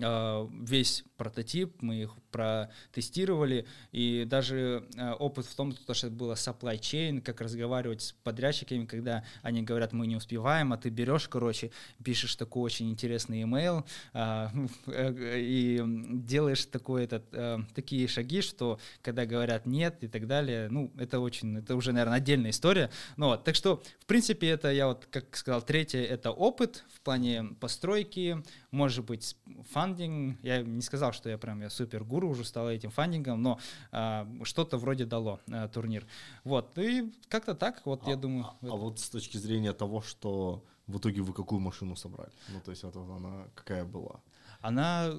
а, весь прототип, мы их протестировали, и даже а, опыт в том, то, что это было supply chain, как разговаривать с подрядчиками, когда они говорят, мы не успеваем, а ты берешь, короче, пишешь такой очень интересный email а, э, и делаешь такой этот, э, такие шаги, что когда говорят нет и так далее, ну, это очень, это уже, наверное, отдельная история. Ну, вот, так что, в принципе, это, я вот, как сказал, третье, это опыт в плане постройки, может быть, фандинг. Я не сказал, что я прям я супер гуру уже стал этим фандингом, но а, что-то вроде дало а, турнир. Вот, и как-то так, вот я думаю. А, а вот с точки зрения того, что в итоге вы какую машину собрали? Ну, то есть вот она какая была? Она,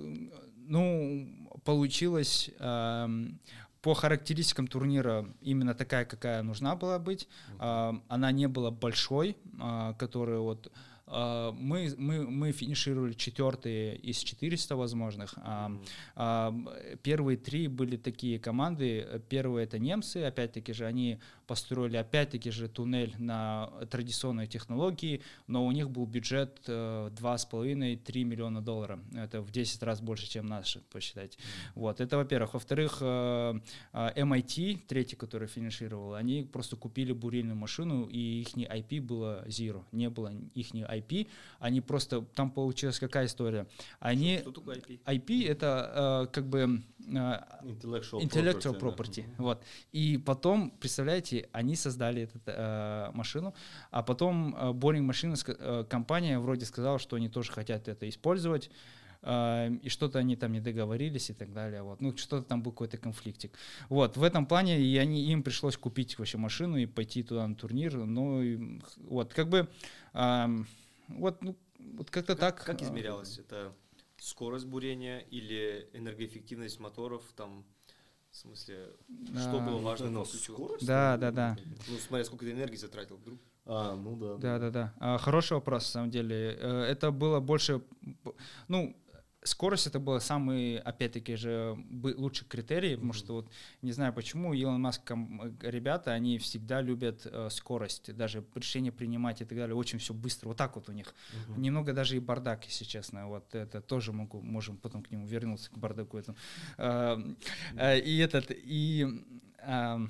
ну, получилась эм, по характеристикам турнира именно такая, какая нужна была быть. Она не была большой, э, которая вот э, мы, мы, мы финишировали четвертые из 400 возможных. А, а, Первые три были такие команды. Первые это немцы, опять-таки же, они построили опять-таки же туннель на традиционной технологии, но у них был бюджет э, 2,5-3 миллиона долларов. Это в 10 раз больше, чем наш, посчитайте. Вот, это во-первых. Во-вторых, э, э, MIT, третий, который финишировал, они просто купили бурильную машину, и их IP было zero, не было их IP, они просто, там получилась какая история? Они, Что такое IP? IP это э, как бы э, Intellectual, intellectual property, property. Вот. И потом, представляете, они создали эту э, машину, а потом э, Boring Machines э, компания вроде сказала, что они тоже хотят это использовать. э, И что-то они там не договорились и так далее. Вот. Ну, что-то там был какой-то конфликтик. Вот, в этом плане и они, им пришлось купить вообще машину и пойти туда на турнир. Ну, и, вот, как бы, ам, вот, ну, вот как-то так. Как а, измерялось? Это скорость бурения или энергоэффективность моторов? Там, в смысле, что А, было важно ну, по ключу? скорость? Да, да, да. Ну, смотря сколько ты энергии затратил вдруг. А, ну да. Да, да, да. А, Хороший вопрос, на самом деле. Э, Это было больше, ну, скорость это был самый, опять-таки же, лучший критерий, потому что вот не знаю почему, Илон Маск, ребята, они всегда любят э, скорость, даже решения принимать и так далее, очень все быстро, вот так вот у них. Немного даже и бардак, если честно, вот это тоже могу, можем потом к нему вернуться, к бардаку этому. Э, И этот, и э,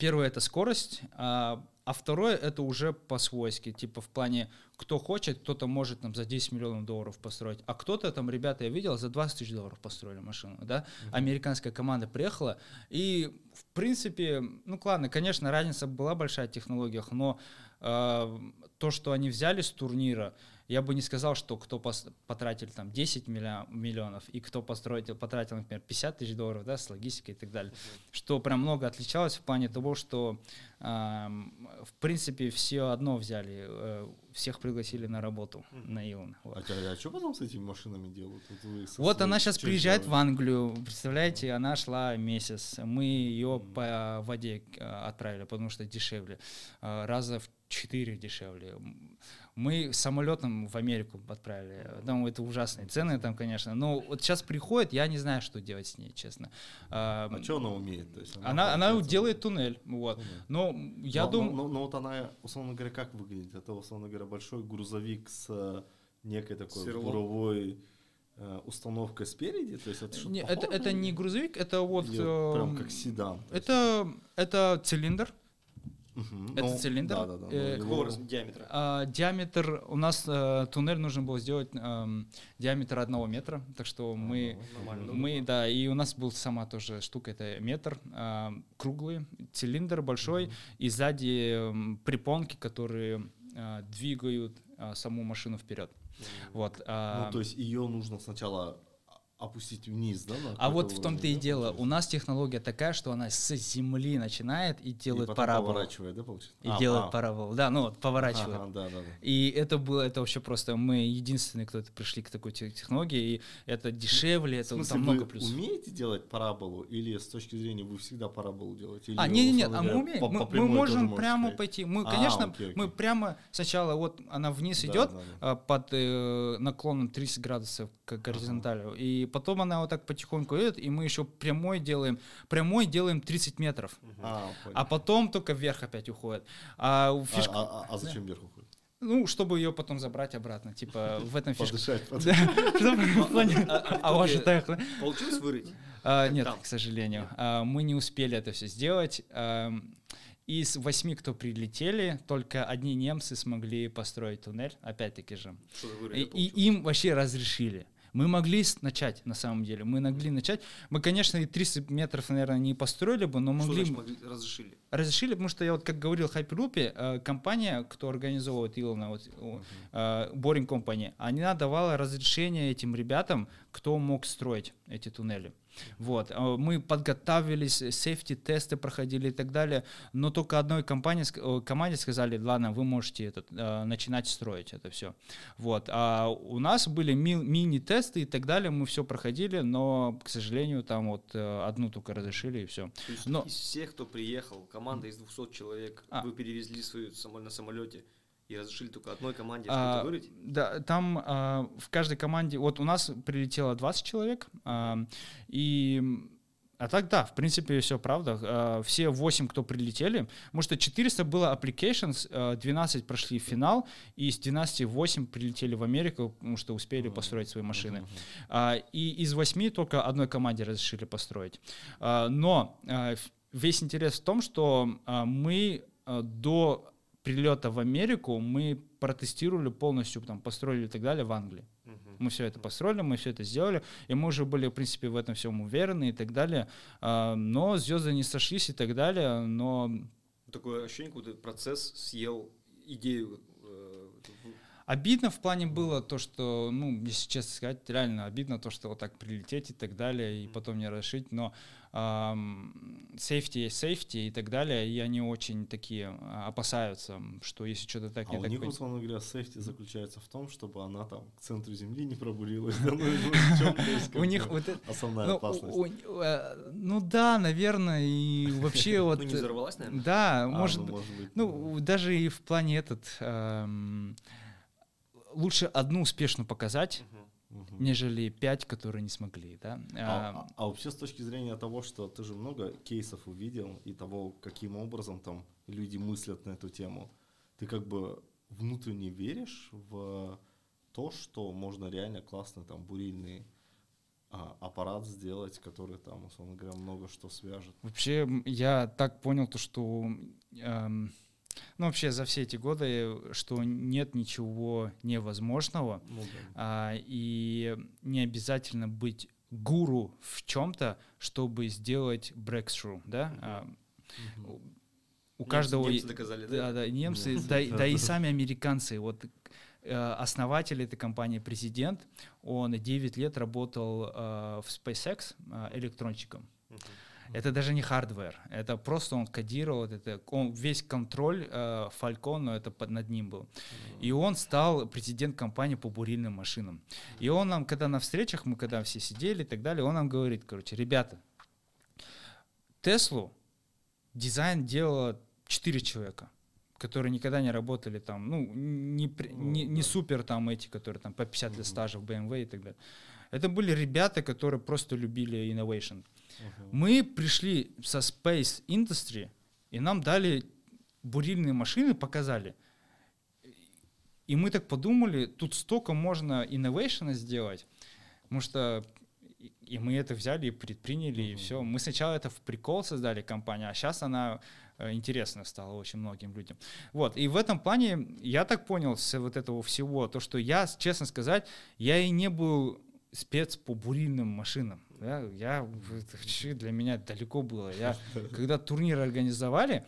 первое это скорость, а, а второе это уже по-свойски, типа в плане, кто хочет, кто-то может там за 10 миллионов долларов построить, а кто-то там, ребята, я видел, за 20 тысяч долларов построили машину, да, американская команда приехала, и в принципе, ну ладно, конечно, разница была большая в технологиях, но э, то, что они взяли с турнира, я бы не сказал, что кто потратил там 10 миллион, миллионов и кто построил, потратил, например, 50 тысяч долларов, да, с логистикой и так далее. Что прям много отличалось в плане того, что эм, в принципе все одно взяли, э, всех пригласили на работу на Илон. Вот. А, а, что потом с этими машинами делают? Вот, Вот она сейчас приезжает в сделали? Англию, представляете, она шла месяц, мы ее по воде э, отправили, потому что дешевле, Э, раза в четыре дешевле. Мы самолетом в Америку отправили, там это ужасные цены там, конечно, но вот сейчас приходит, я не знаю, что делать с ней, честно. А А, что она умеет? То есть Она, она получается, делает туннель, вот. Туннель. Но я но, думаю... Но, но- но вот она, условно говоря, как выглядит? Это, условно говоря, большой грузовик с э, некой такой Сверлом. буровой э, установкой спереди? То есть это что-то Не, это, похожее это не грузовик, это вот... или вот прям эм, как седан? То есть- Это, это цилиндр, Мгм. это Ну, цилиндр, Да, да, да. э, ну, Какого его- диаметра? А, диаметр у нас э, туннель нужно было сделать эм, диаметр одного метра, так что мы Нормально. мы да и у нас был сама тоже штука это метр а, круглый цилиндр большой и сзади эм, припонки, которые а, двигают а, саму машину вперед. Вот. а, Ну, то есть ее нужно сначала опустить вниз, да? а вот в том-то и да, дело. У получается? нас технология такая, что она с земли начинает и делает параболу. поворачивает, да, получается? И А, делает а. параболу. Да, ну вот поворачивает. Ага, да, да, да. И это было, это вообще просто, мы единственные, кто это пришли к такой те- технологии, и это дешевле, В это смысле, там много вы плюсов. умеете делать параболу или с точки зрения вы всегда параболу делаете? А, Или, нет, нет, а мы умеем, по- мы, по мы можем прямо ходить? пойти. Мы, А, конечно, окей, мы окей. прямо сначала вот она вниз Да, идет да, да. а, под э, наклоном 30 градусов к горизонтали, и потом она вот так потихоньку идет, и мы еще прямой делаем, прямой делаем 30 метров, А, понял. а потом только вверх опять уходит. А А- фишка, а, а- а зачем вверх уходит? ну, чтобы ее потом забрать обратно, типа в этом фишка. Подышать. в плане- А ваша так Получилось вырыть? А, нет, к сожалению. А, мы не успели это все сделать. Из восьми, кто прилетели, только одни немцы смогли построить туннель, опять-таки же. И им вообще разрешили. Мы могли начать, на самом деле. Мы могли начать. Мы, конечно, и 30 метров, наверное, не построили бы, но Что могли... значит могли- разрешили? Разрешили, потому что я вот как говорил в Hyperloop, э, компания, кто организовывает Илона, вот, э, Boring Company, она давала разрешение этим ребятам, кто мог строить эти туннели. Вот. э, Мы подготавливались, сейфти-тесты проходили и так далее, но только одной компании, команде сказали, ладно, вы можете этот, э, начинать строить это все. Вот. А у нас были ми- мини-тесты и так далее, мы все проходили, но, к сожалению, там вот э, одну только разрешили и все. То есть Но- из всех, кто приехал, команда из 200 человек, А. вы перевезли свою на самолете и разрешили только одной команде А, что-то вырыть? Да, там а, в каждой команде, вот у нас прилетело 20 человек, а, и а так да, в принципе, все правда. А, все 8, кто прилетели, потому что 400 было applications, а, 12 прошли финал, и из 12 8 прилетели в Америку, потому что успели построить свои машины. А, И из 8 только одной команде разрешили построить. А, Но а, весь интерес в том, что а, мы а, до прилета в Америку мы протестировали полностью, там, построили и так далее в Англии. Мы все это построили, мы все это сделали, и мы уже были, в принципе, в этом всем уверены и так далее. А, Но звезды не сошлись и так далее, но Такое ощущение, как будто процесс съел идею. э. Обидно в плане было то, что, ну, если честно сказать, реально обидно то, что вот так прилететь и так далее, и потом не разрешить, но сейфти есть сейфти и так далее, и они очень такие а, опасаются, что если что-то так А не у так... них, условно говоря, сейфти заключается в том, чтобы она там к центру Земли не пробурилась. Ну, У них вот это- основная Ну, опасность. э, ну да, наверное, и вообще вот... Ну, не взорвалась, наверное? Да, А, может ну, быть. может быть. Ну, даже и в плане этот... эм, лучше одну успешную показать, Мгм. нежели пять, которые не смогли, да. А, А, а- а вообще с точки зрения того, что ты же много кейсов увидел и того, каким образом там люди мыслят на эту тему, ты как бы внутренне веришь в то, что можно реально классный там бурильный а, аппарат сделать, который там, условно говоря, много что свяжет. Вообще, я так понял то, что, эм, ну, вообще за все эти годы, что нет ничего невозможного, Ну, да. а, и не обязательно быть гуру в чем-то, чтобы сделать breakthrough, да? А, у- у Немцы- каждого... немцы доказали, да? Да, да, немцы, да, и- да, да и сами американцы, вот э, основатель этой компании, президент, он 9 лет работал э, в SpaceX э, электронщиком. Это даже не hardware, это просто он кодировал, это он весь контроль э, Falcon, но это под, над ним был. И он стал президент компании по бурильным машинам. И он нам, когда на встречах, мы когда все сидели и так далее, он нам говорит, короче, ребята, Теслу дизайн делало 4 человека которые никогда не работали там, ну, не, не, не супер там эти, которые там по 50 лет стажа в BMW и так далее. Это были ребята, которые просто любили innovation. Uh-huh. Мы пришли со Space Industry, и нам дали бурильные машины, показали. И мы так подумали, тут столько можно инновейшена сделать, потому что и мы это взяли и предприняли, uh-huh. и все. Мы сначала это в прикол создали компанию, а сейчас она э, интересно стала очень многим людям. Вот, и в этом плане я так понял с вот этого всего, то, что я, честно сказать, я и не был спец по бурильным машинам. Да? Я, для меня далеко было. Я, когда турнир организовали,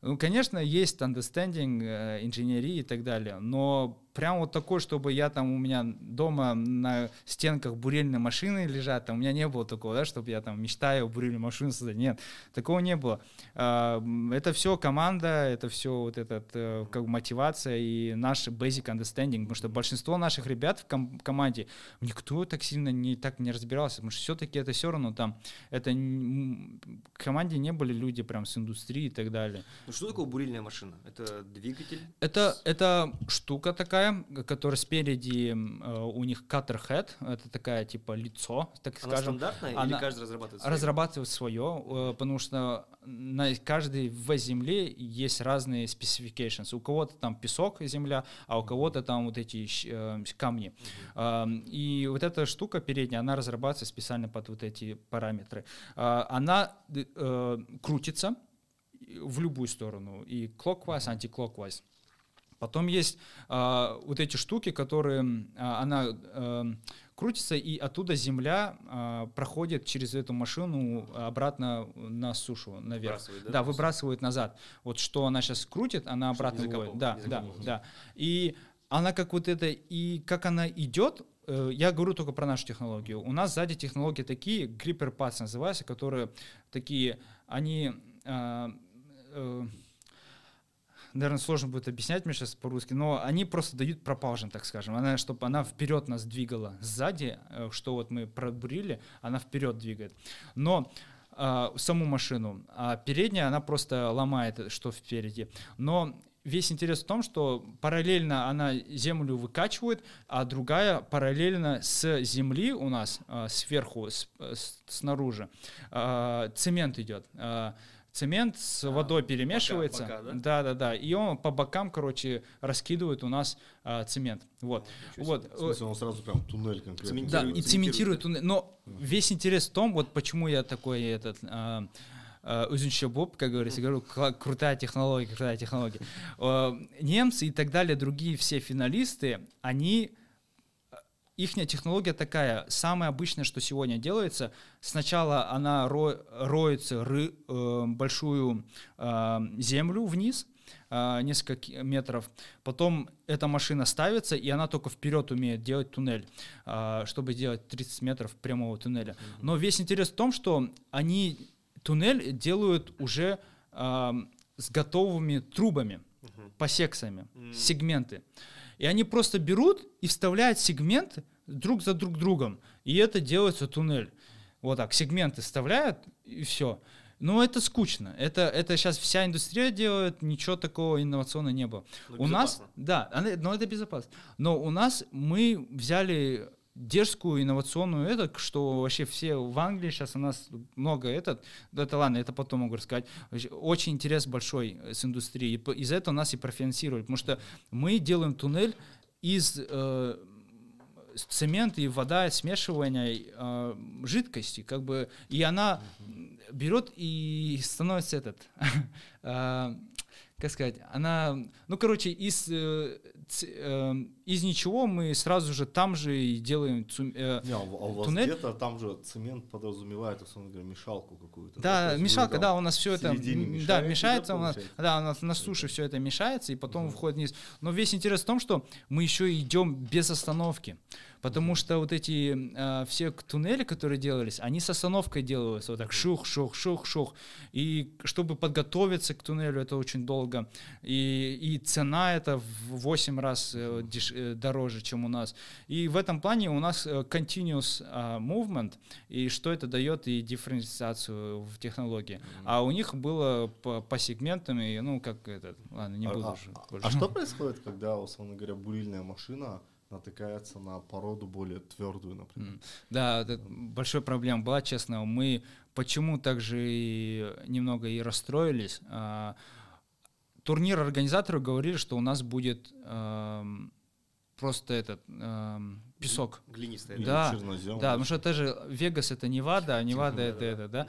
ну, конечно, есть understanding э, инженерии и так далее, но прям вот такой, чтобы я там у меня дома на стенках бурильные машины лежат, там у меня не было такого, да, чтобы я там мечтаю бурильную машину создать. Нет, такого не было. А, это все команда, это все вот этот э, как мотивация и наш basic understanding, потому что большинство наших ребят в ком- команде никто так сильно не так не разбирался, потому что все-таки это все равно там это в команде не были люди прям с индустрии и так далее. Ну что такое бурильная машина? Это двигатель? Это это штука такая такая, которая спереди э, у них cutter head, это такая типа лицо, так она скажем. стандартная она или каждый разрабатывает свое? Разрабатывает свое, э, потому что на каждой в земле есть разные specifications. У кого-то там песок, земля, а у кого-то там вот эти э, камни. Uh-huh. Э, и вот эта штука передняя, она разрабатывается специально под вот эти параметры. Э, она э, крутится в любую сторону, и clockwise, anti-clockwise. Потом есть э, вот эти штуки, которые э, она э, крутится, и оттуда земля э, проходит через эту машину обратно на сушу, наверх. Выбрасывает, да? Да, выбрасывает назад. Вот что она сейчас крутит, она обратно выводит. Да, да, да. И она как вот это, и как она идет, э, я говорю только про нашу технологию. У нас сзади технологии такие, gripper pads называются, которые такие, они... Э, э, наверное, сложно будет объяснять мне сейчас по-русски, но они просто дают пропалжен, так скажем. Она, чтобы она вперед нас двигала. Сзади, э, что вот мы пробурили, она вперед двигает. Но э, саму машину, а передняя она просто ломает, что впереди. Но весь интерес в том, что параллельно она землю выкачивает, а другая параллельно с земли у нас э, сверху, с, с, снаружи, э, цемент идет. Э, цемент с а, водой перемешивается. Бока, бока, да? да, да, да. И он по бокам, короче, раскидывает у нас а, цемент. Вот. Ну, вот. В смысле, он сразу прям туннель конкретно. Да, и цементирует туннель. Но весь интерес в том, вот почему я такой этот. А, Узенче Боб, как говорится, говорю, крутая технология, крутая технология. Немцы и так далее, другие все финалисты, они их технология такая, самое обычное, что сегодня делается, сначала она ро, роется ры, э, большую э, землю вниз, э, несколько метров, потом эта машина ставится, и она только вперед умеет делать туннель, э, чтобы делать 30 метров прямого туннеля. Но весь интерес в том, что они туннель делают уже э, с готовыми трубами, по секциями, сегменты. И они просто берут и вставляют сегменты друг за друг другом. И это делается туннель. Вот так, сегменты вставляют, и все. Но это скучно. Это, это сейчас вся индустрия делает, ничего такого инновационного не было. Но у нас, да, но это безопасно. Но у нас мы взяли дерзкую инновационную это, что вообще все в Англии сейчас у нас много этот, это ладно, это потом могу рассказать. Очень интерес большой с индустрией. Из-за этого нас и профинансировали, потому что мы делаем туннель из э, цемент и вода, смешивание э, жидкости, как бы, и она берет и становится этот, э, как сказать, она, ну, короче, из э, ц, э, из ничего мы сразу же там же и делаем цу- э, Не, а у а у вас туннель. где-то там же цемент подразумевает, условно говоря, мешалку какую-то. Да, вы мешалка, да, у нас все это, середине м, да, мешаете, мешается, да, у нас, да, у нас на суше все это мешается и потом входит вниз. Но весь интерес в том, что мы еще идем без остановки, потому что вот эти э, все туннели, которые делались, они с остановкой делались, вот так шух, шух, шух, шух, и чтобы подготовиться к туннелю, это очень долго, и, и цена это в 8 раз э, деш- э, дороже, чем у нас. И в этом плане у нас э, continuous э, movement, и что это дает и дифференциацию в технологии. А у них было по, по сегментам, и, ну, как это, ладно, не А- буду а, уже. а- а что происходит, когда, условно говоря, бурильная машина натыкается на породу более твердую, например? Да, это большая проблема была, честно. Мы почему также и немного и расстроились. А, Турнир организаторы говорили, что у нас будет ам, просто этот ам, песок. Глинистая. Или Да, чернозем, Да, потому что это же Вегас это Невада, а Невада это да. это, да.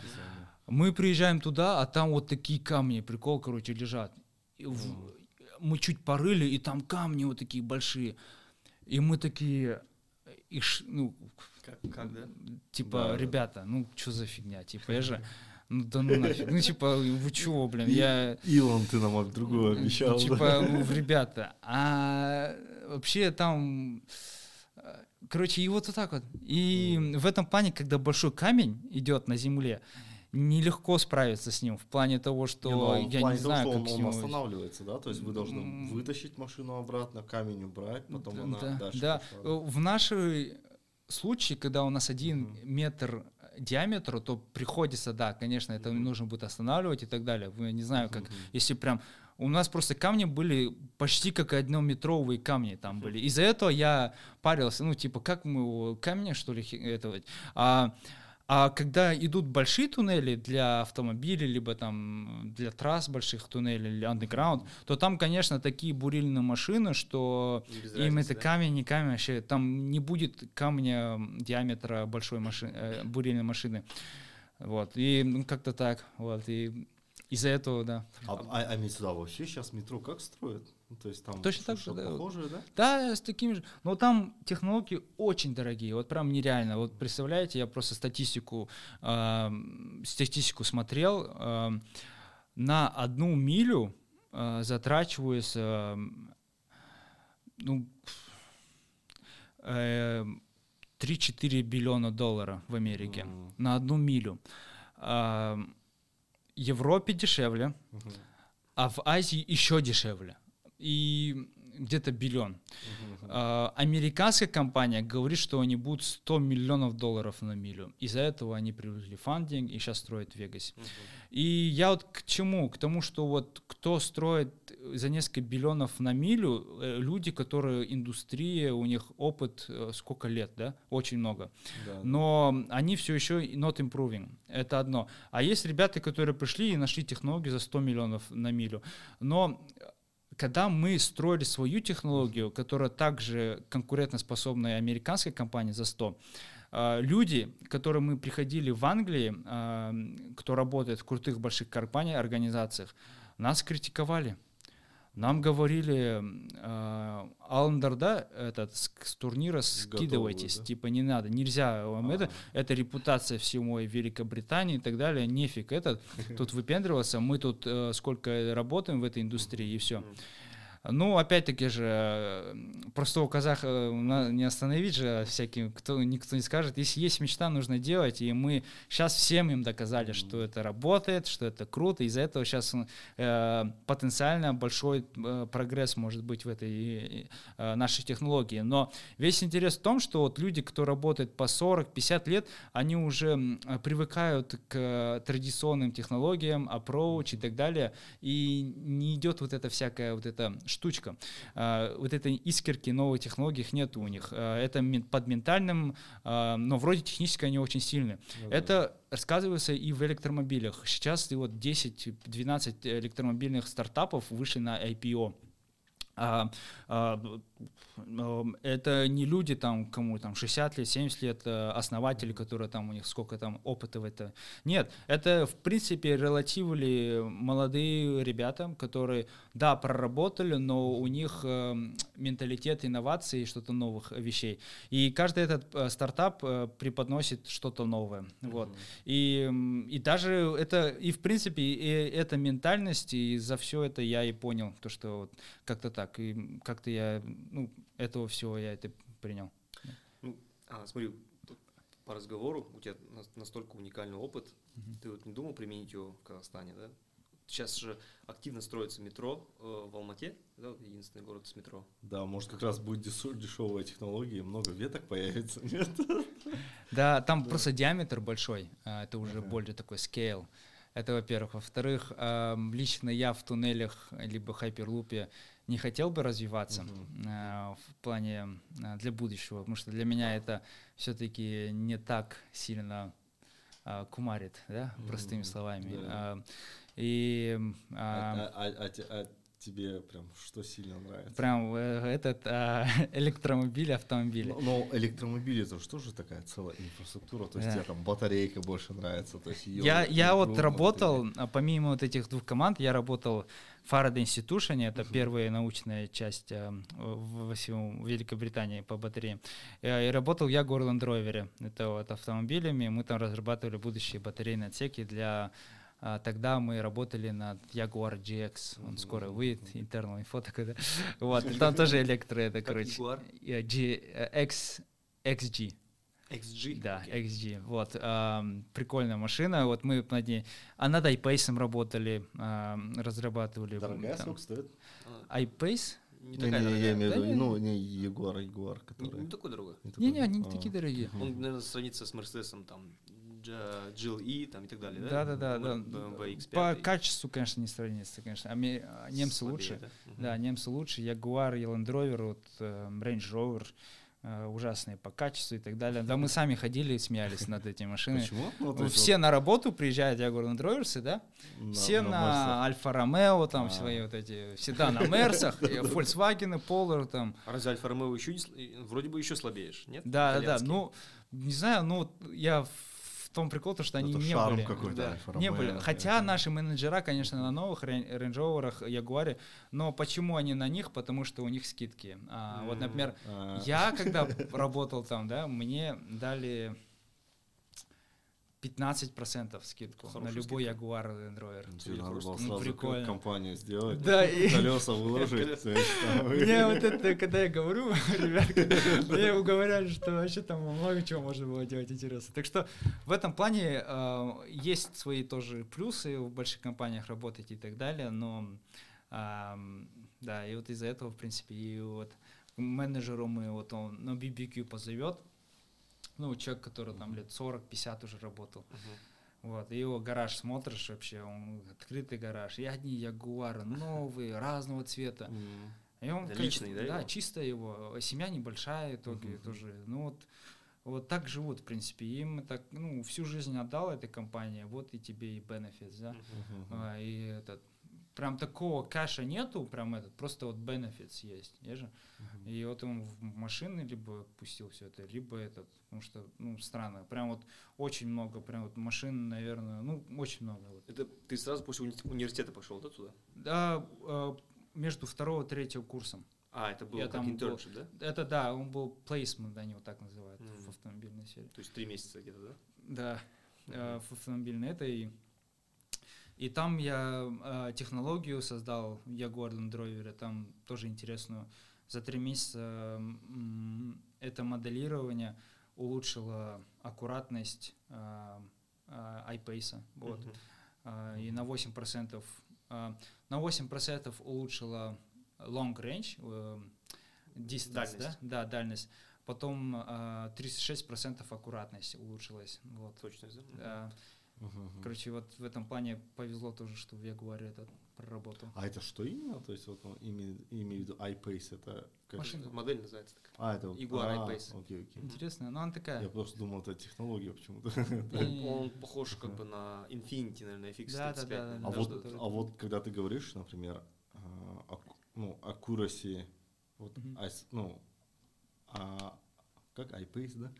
Мы приезжаем туда, а там вот такие камни, прикол, короче, лежат. И в- Мы чуть порыли, и там камни вот такие большие. И мы такие, и ш- ну, Как, как, да? типа, Да, да. ребята, ну что за фигня, типа, я же, ну да ну нафиг, ну типа, вы чего, блин, я, Илон, ты нам другое обещал. да? типа, ну, ребята, а вообще там, э, короче, и вот вот так вот, и в этом плане, когда большой камень идет на земле, нелегко справиться с ним в плане того, что Не, ну, а я не того, знаю, что как он, он останавливается, да? То есть вы должны вытащить машину обратно, камень убрать, потом она да, дальше да. пошла. В нашем случае, когда у нас один метр диаметра, то приходится, да, конечно, это нужно будет останавливать и так далее. Вы не знаю, как, если прям у нас просто камни были почти как однометровые камни там были. Из-за этого я парился, ну, типа, как мы его, камня, что ли, этого. А, а когда идут большие туннели для автомобилей, либо там для трасс больших туннелей или underground, то там, конечно, такие бурильные машины, что без им разницы, это да? камень, не камень, вообще там не будет камня диаметра большой машины, э, бурильной машины. Вот, и ну, как-то так, вот, и из-за этого, да. А, а, а сюда вообще сейчас метро как строят? Ну, то есть там Точно так же, да. похожее, да? Да, с такими же. Но там технологии очень дорогие, вот прям нереально. Вот представляете, я просто статистику, эм, статистику смотрел. эм, на одну милю э, затрачивается, эм, ну, эм, 3-4 биллиона долларов в Америке Мгм. на одну милю. Эм, Европе дешевле, Мгм. а в Азии еще дешевле. И где-то биллион. А, Американская компания говорит, что они будут 100 миллионов долларов на милю. Из-за этого они привлекли фандинг и сейчас строят в Вегасе. И я вот к чему? К тому, что вот кто строит за несколько биллионов на милю, э, люди, которые индустрия, у них опыт э, сколько лет, да? Очень много. Да, да. Но они все еще not improving. Это одно. А есть ребята, которые пришли и нашли технологию за 100 миллионов на милю. Но когда мы строили свою технологию, которая также конкурентоспособная американской компании за 100, э, люди, которые мы приходили в Англии, э, кто работает в крутых больших компаниях, организациях, нас критиковали. Нам говорили, э, Аландер, да, этот с, с турнира скидывайтесь, да? типа не надо, нельзя вам это, Ага. это репутация всего Великобритании и так далее, нефиг этот, тут выпендриваться, мы тут э, сколько работаем в этой индустрии и все. Ну, опять-таки же, э, простого казаха на- не остановить же всяким, кто, никто не скажет. Если есть мечта, нужно делать. И мы сейчас всем им доказали, что это работает, что это круто. Из-за этого сейчас потенциально большой э, прогресс может быть в этой э, нашей технологии. Но весь интерес в том, что вот люди, кто работает по 40-50 лет, они уже э, привыкают к традиционным технологиям, approach и так далее, и не идет вот эта всякая вот эта штучка. А, Вот этой искорки новых технологий их нет у них. А, Это под ментальным, а, но вроде технически они очень сильны. Ну да. Это рассказывается и в электромобилях. Сейчас и вот 10-12 электромобильных стартапов вышли на IPO. Эм, это не люди там, кому там 60 лет, 70 лет, э, основатели, которые там у них сколько там опыта в это. Нет, это в принципе релативли молодые ребята, которые, да, проработали, но у них э, менталитет инноваций что-то новых вещей. И каждый этот э, стартап э, преподносит что-то новое. Mm-hmm. Вот. И, и даже это, и в принципе, и эта ментальность, и за все это я и понял, то, что вот как-то так, и как-то я, ну, этого всего я это принял. Ну, а, смотри, по разговору у тебя настолько уникальный опыт, угу. ты вот не думал применить его в Казахстане, да? Сейчас же активно строится метро э, в Алмате, да, единственный город с метро. Да, может как раз будет дешевая технология, много веток появится, нет? Да, там просто диаметр большой, а, это уже более такой scale. Это, во-первых. Во-вторых, лично я в туннелях либо хайперлупе не хотел бы развиваться uh-huh. в плане э, для будущего, потому что для меня это все-таки не так сильно а, кумарит, да, простыми uh-huh. словами. Yeah. А, и а, а, а, а, а тебе прям что сильно нравится? Прям э, этот а, электромобиль, автомобиль. Но, но электромобиль это что же такая целая инфраструктура? То есть да. тебе там батарейка больше нравится? То есть ее, я я вот работал, батарейка. помимо вот этих двух команд, я работал в Faraday Institution, это uh-huh. первая научная часть а, в, в, Великобритании по батареям. И, и работал я в Land Rover, это вот автомобилями, мы там разрабатывали будущие батарейные отсеки для тогда мы работали над Jaguar GX, он скоро выйдет, internal info такой, да. Вот, там тоже электро, это, короче. Jaguar? G, X, XG. XG? Да, okay. XG. Вот, эм, прикольная машина. Вот мы над ней... А над iPace работали, эм, разрабатывали. Дорогая, сколько стоит? iPace? Не, такая не, не, я имею в виду, ну, не Ягуар, Ягуар, который... Не, не такой дорогой. Не-не, они не а. такие дорогие. Он, наверное, сравнится с Мерседесом, там, Jill E там, и так далее, да? Да, да, да. BMW X5. По качеству, конечно, не сравнится, конечно. А немцы Слабее, лучше. Да? да, немцы лучше. Jaguar и Land Rover, вот, uh, Range Rover, uh, ужасные по качеству и так далее. Да, мы сами ходили и смеялись над этими машинами. Почему? Ну, все на работу приезжают Jaguar Land Rovers, да? На, все на, на Альфа Ромео, там а. свои вот эти, всегда на Мерсах, Volkswagen, Polar там. А разве Альфа Ромео еще не, вроде бы еще слабеешь, нет? Да, да, да. Ну, не знаю, ну, я том прикол, то, что они не были. Да, не были. Хотя наши менеджера, конечно, на новых Range Rover, Ягуаре, но почему они на них? Потому что у них скидки. А, вот, например, а. я когда работал там, да, мне дали 15% скидку Хорошая на любой скидка. Jaguar Land Rover. Надо было ну, прикольно. компанию сделать, да, и... колеса выложить. Мне вот это, когда я говорю, ребят, мне говорят, что вообще там много чего можно было делать интересно. Так что в этом плане э, есть свои тоже плюсы в больших компаниях работать и так далее, но да, и вот из-за этого, в принципе, и вот менеджеру мы вот он на BBQ позовет, ну, человек, который там лет 40-50 уже работал. Uh-huh. Вот, и его гараж смотришь вообще, он открытый гараж, и одни ягуары новые, разного цвета. Mm. И он, да, личный, да? Да, его? чисто его. Семья небольшая, итоге uh-huh. тоже. Ну вот, вот так живут, в принципе. Им так, ну, всю жизнь отдал этой компании, вот и тебе и benefits, да. Uh-huh. А, и этот, прям такого кэша нету, прям этот, просто вот benefits есть, я же. Uh-huh. И вот он в машины либо пустил все это, либо этот, потому что, ну, странно, прям вот очень много, прям вот машин, наверное, ну, очень много. Вот. Это ты сразу после уни- университета пошел, да, туда? Да, э, между второго и третьего курсом. А, это был я как internship, был, да? Это да, он был placement, они его так называют mm. в автомобильной сфере. То есть три месяца где-то, да? Да, mm-hmm. э, в автомобильной это и там я э, технологию создал, я Gordon Дройвере, там тоже интересную. За три месяца э, это моделирование улучшило аккуратность э, э, iPace. Вот. Uh-huh. Э, и на 8%, э, на 8% улучшило long range, э, distance, дальность. да? Да, дальность. Потом э, 36% аккуратность улучшилась. Вот. Точность, да? Да. Угу. Короче, вот в этом плане повезло тоже, что в Ягуаре это проработал. А это что именно? То есть вот он имеет, имеет в виду iPace, это как Машина, это? модель называется такая. А, это Jaguar а, iPace. Окей, окей. Интересно, но она такая. Я просто думал, это технология почему-то. Он похож как бы на Infinity, наверное, FX35. Да, да, да, а, вот, а вот когда ты говоришь, например, а, ну, accuracy Вот, ну, а, как iPace, да?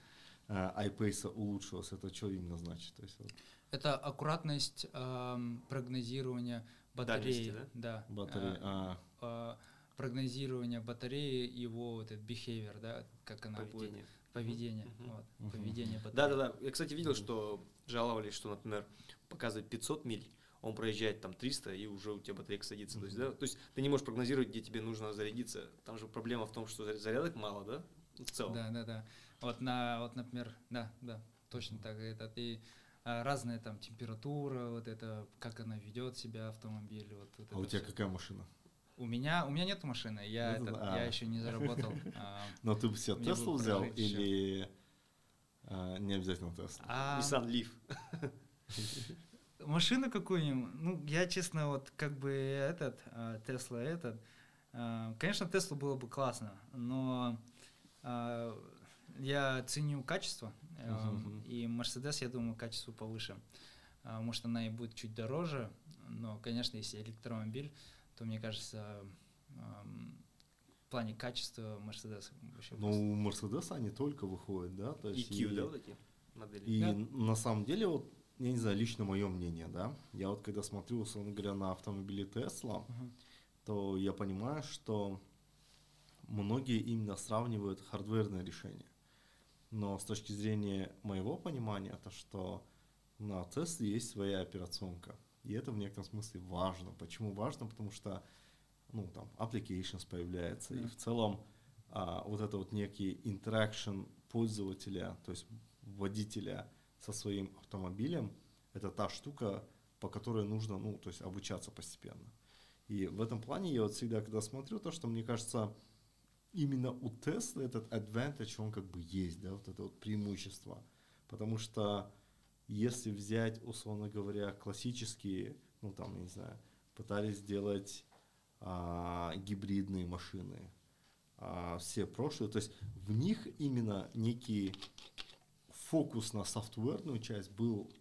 А, iPace улучшилось, это что именно значит? То есть, вот, Это аккуратность эм, прогнозирования батареи. Дальности, да? батареи, Э, а, э, прогнозирование батареи, его вот этот behavior, да, как она Поведение. будет. Поведение. Мгм. Вот, Мгм. поведение батареи. Да, да, да. Я, кстати, видел, что жаловались, что, например, показывает 500 миль, он проезжает там 300, и уже у тебя батарейка садится. То есть, да, то есть ты не можешь прогнозировать, где тебе нужно зарядиться. Там же проблема в том, что заря- зарядок мало, да? В целом. Да, да, да. Вот на, вот, например, да, да, точно так. Это и а, разная там температура, вот это, как она ведет себя автомобиль, вот, вот а у тебя всё. какая машина? У меня, у меня нет машины, я, Ну, этот, а. я еще не заработал. а, Но ты бы себе Теслу взял или а, не обязательно Теслу? а Nissan Leaf. машину какую-нибудь, ну, я, честно, вот как бы этот, а, Тесла этот, конечно, Теслу было бы классно, но я ценю качество, Мгм. и Мерседес, я думаю, качество повыше. А, Может, она и будет чуть дороже, но, конечно, если электромобиль, то, мне кажется, в плане качества Мерседес вообще Ну, у Мерседеса они только выходят, да? То И есть Q, и- да, вот эти модели? И Да. на самом деле, вот, я не знаю, лично мое мнение, да, я вот когда смотрю, условно говоря, на автомобили Tesla, Мгм. то я понимаю, что многие именно сравнивают хардверное решение. Но с точки зрения моего понимания, то что на Tesla есть своя операционка. И это в некотором смысле важно. Почему важно? Потому что ну, там, applications появляется, и Да. в целом а, вот это вот некий interaction пользователя, то есть водителя со своим автомобилем, это та штука, по которой нужно, ну, то есть обучаться постепенно. И в этом плане я вот всегда, когда смотрю, то, что мне кажется, именно у Tesla этот advantage, он как бы есть, да, вот это вот преимущество. Потому что если взять, условно говоря, классические, ну там, не знаю, пытались сделать а, гибридные машины, а, все прошлые, то есть в них именно некий фокус на софтверную часть был,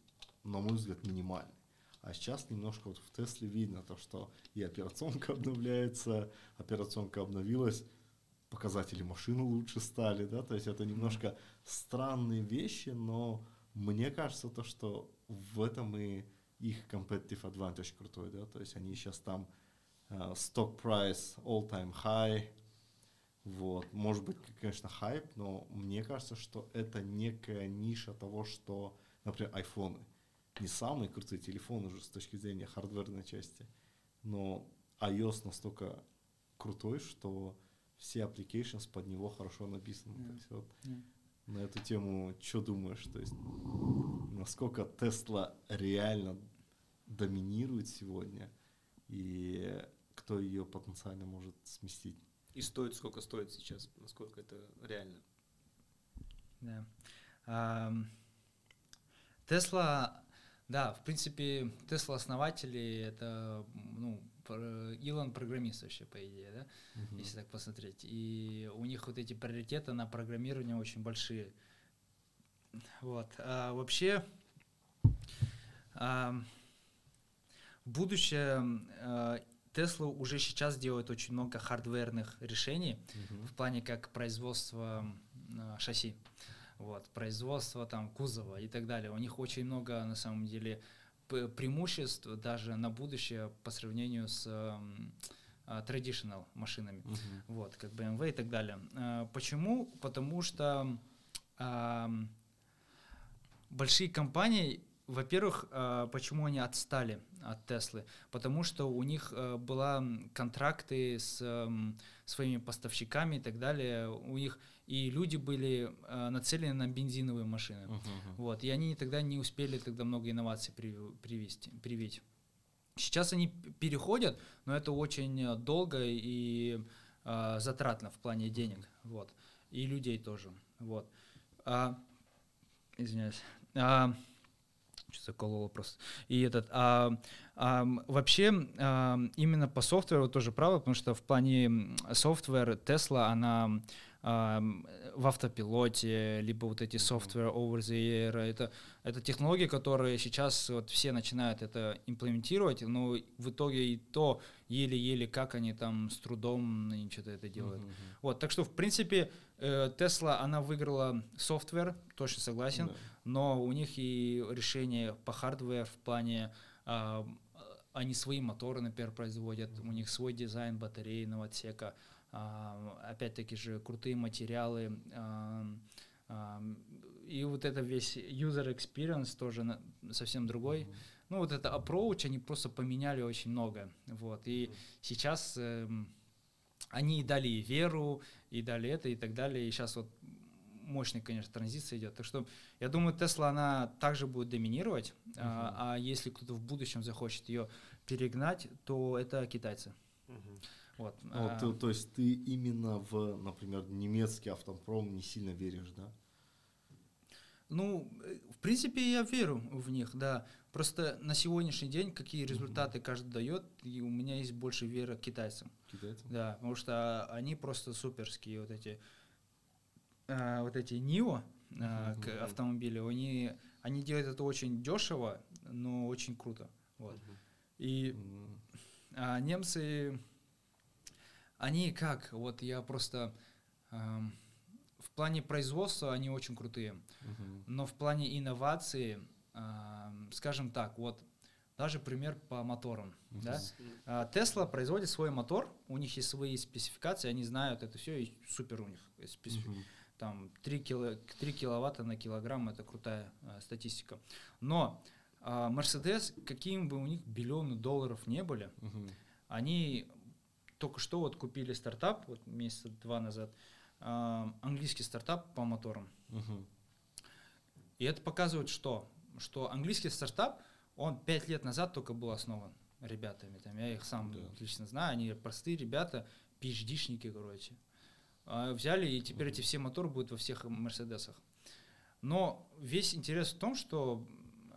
на мой взгляд, минимальный. А сейчас немножко вот в Тесле видно то, что и операционка обновляется, операционка обновилась, показатели машины лучше стали, да, то есть это немножко странные вещи, но мне кажется то, что в этом и их competitive advantage крутой, да, то есть они сейчас там э, stock price all time high, вот, может быть, конечно, хайп, но мне кажется, что это некая ниша того, что, например, айфоны. Не самые крутые телефоны уже с точки зрения хардверной части, но iOS настолько крутой, что все applications под него хорошо написаны. Да. То есть вот Да. на эту тему что думаешь? То есть насколько Тесла реально доминирует сегодня и кто ее потенциально может сместить? И стоит, сколько стоит сейчас, насколько это реально. Да. Тесла, да, в принципе, Тесла основатели это, ну, Илон программист вообще, по идее, да, если так посмотреть. И у них вот эти приоритеты на программирование очень большие. Вот. А вообще, ам, будущее а, Тесла уже сейчас делает очень много хардверных решений Мгм. в плане как производства а, шасси, вот, производство там кузова и так далее. У них очень много на самом деле преимуществ даже на будущее по сравнению с ам, а, traditional машинами, Мгм. вот, как BMW и так далее. А, Почему? Потому что большие компании, во-первых, а, почему они отстали от Теслы? Потому что у них а, была контракты с ам, своими поставщиками и так далее. У них и люди были а, нацелены на бензиновые машины. Мгм. Вот, и они тогда не успели тогда много инноваций прив- привести, привить. Сейчас они переходят, но это очень э, долго и э, затратно в плане денег, вот, и людей тоже, вот. А, извиняюсь. А, закололо просто. И этот, а, а, вообще, а, именно по софтверу тоже правда, потому что в плане м, софтвер Tesla, она в автопилоте, либо вот эти software over the air. Это, это технологии, которые сейчас вот все начинают это имплементировать, но в итоге и то еле-еле как они там с трудом они что-то это делают. Mm-hmm. Вот, так что в принципе Tesla, э, она выиграла software, точно согласен, yeah. Но у них и решение по hardware в плане а, они свои моторы, например, производят, у них свой дизайн батарейного отсека, а, опять-таки же крутые материалы, а, и вот это весь user experience тоже на, совсем другой. Mm-hmm. Ну вот это approach, они просто поменяли очень много, вот, и mm-hmm. сейчас э, они дали и веру, и дали это, и так далее, и сейчас вот мощная, конечно, транзиция идет. Так что я думаю, Тесла, она также будет доминировать, uh-huh. а, а если кто-то в будущем захочет ее перегнать, то это китайцы. Uh-huh. Вот. Ну, а, то, то есть ты именно в, например, немецкий автопром не сильно веришь, да? Ну, в принципе, я верю в них, да. Просто на сегодняшний день какие результаты mm-hmm. каждый дает, и у меня есть больше веры к китайцам. Китайцам? Да, потому что они просто суперские вот эти а, вот эти Нио а, к автомобилю, они, они делают это очень дешево, но очень круто. Вот. И а, немцы, они как, вот я просто а, в плане производства они очень крутые, но в плане инновации, а, скажем так, вот даже пример по моторам. Uh-huh. Да? А, Tesla производит свой мотор, у них есть свои спецификации, они знают это все, и супер у них спецификации. Uh-huh там 3, кило, 3 киловатта на килограмм, это крутая э, статистика. Но Мерседес, э, каким бы у них биллионы долларов не были, угу. они только что вот купили стартап, вот месяца два назад, э, английский стартап по моторам. Угу. И это показывает что? Что английский стартап, он 5 лет назад только был основан ребятами. Там, я их сам да. отлично знаю, они простые ребята, PhD-шники, короче. А, взяли, и теперь эти все моторы будут во всех Мерседесах. Но весь интерес в том, что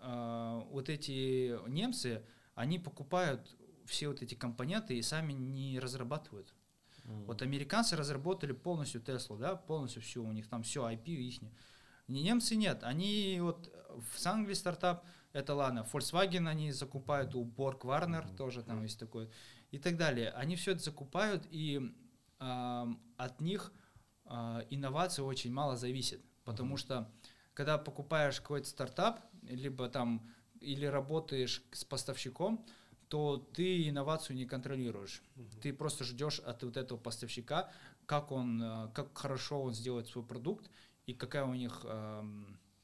э, вот эти немцы, они покупают все вот эти компоненты и сами не разрабатывают. Mm. Вот американцы разработали полностью Теслу, да, полностью все, у них там все IP их. Немцы нет, они вот в Англии стартап, это ладно, Volkswagen они закупают, у Borg Warner mm. тоже там mm. есть такой, и так далее. Они все это закупают, и от них а, инновации очень мало зависит, потому что когда покупаешь какой-то стартап, либо там или работаешь с поставщиком, то ты инновацию не контролируешь. Uh-huh. Ты просто ждешь от вот этого поставщика, как он, а, как хорошо он сделает свой продукт и какая у них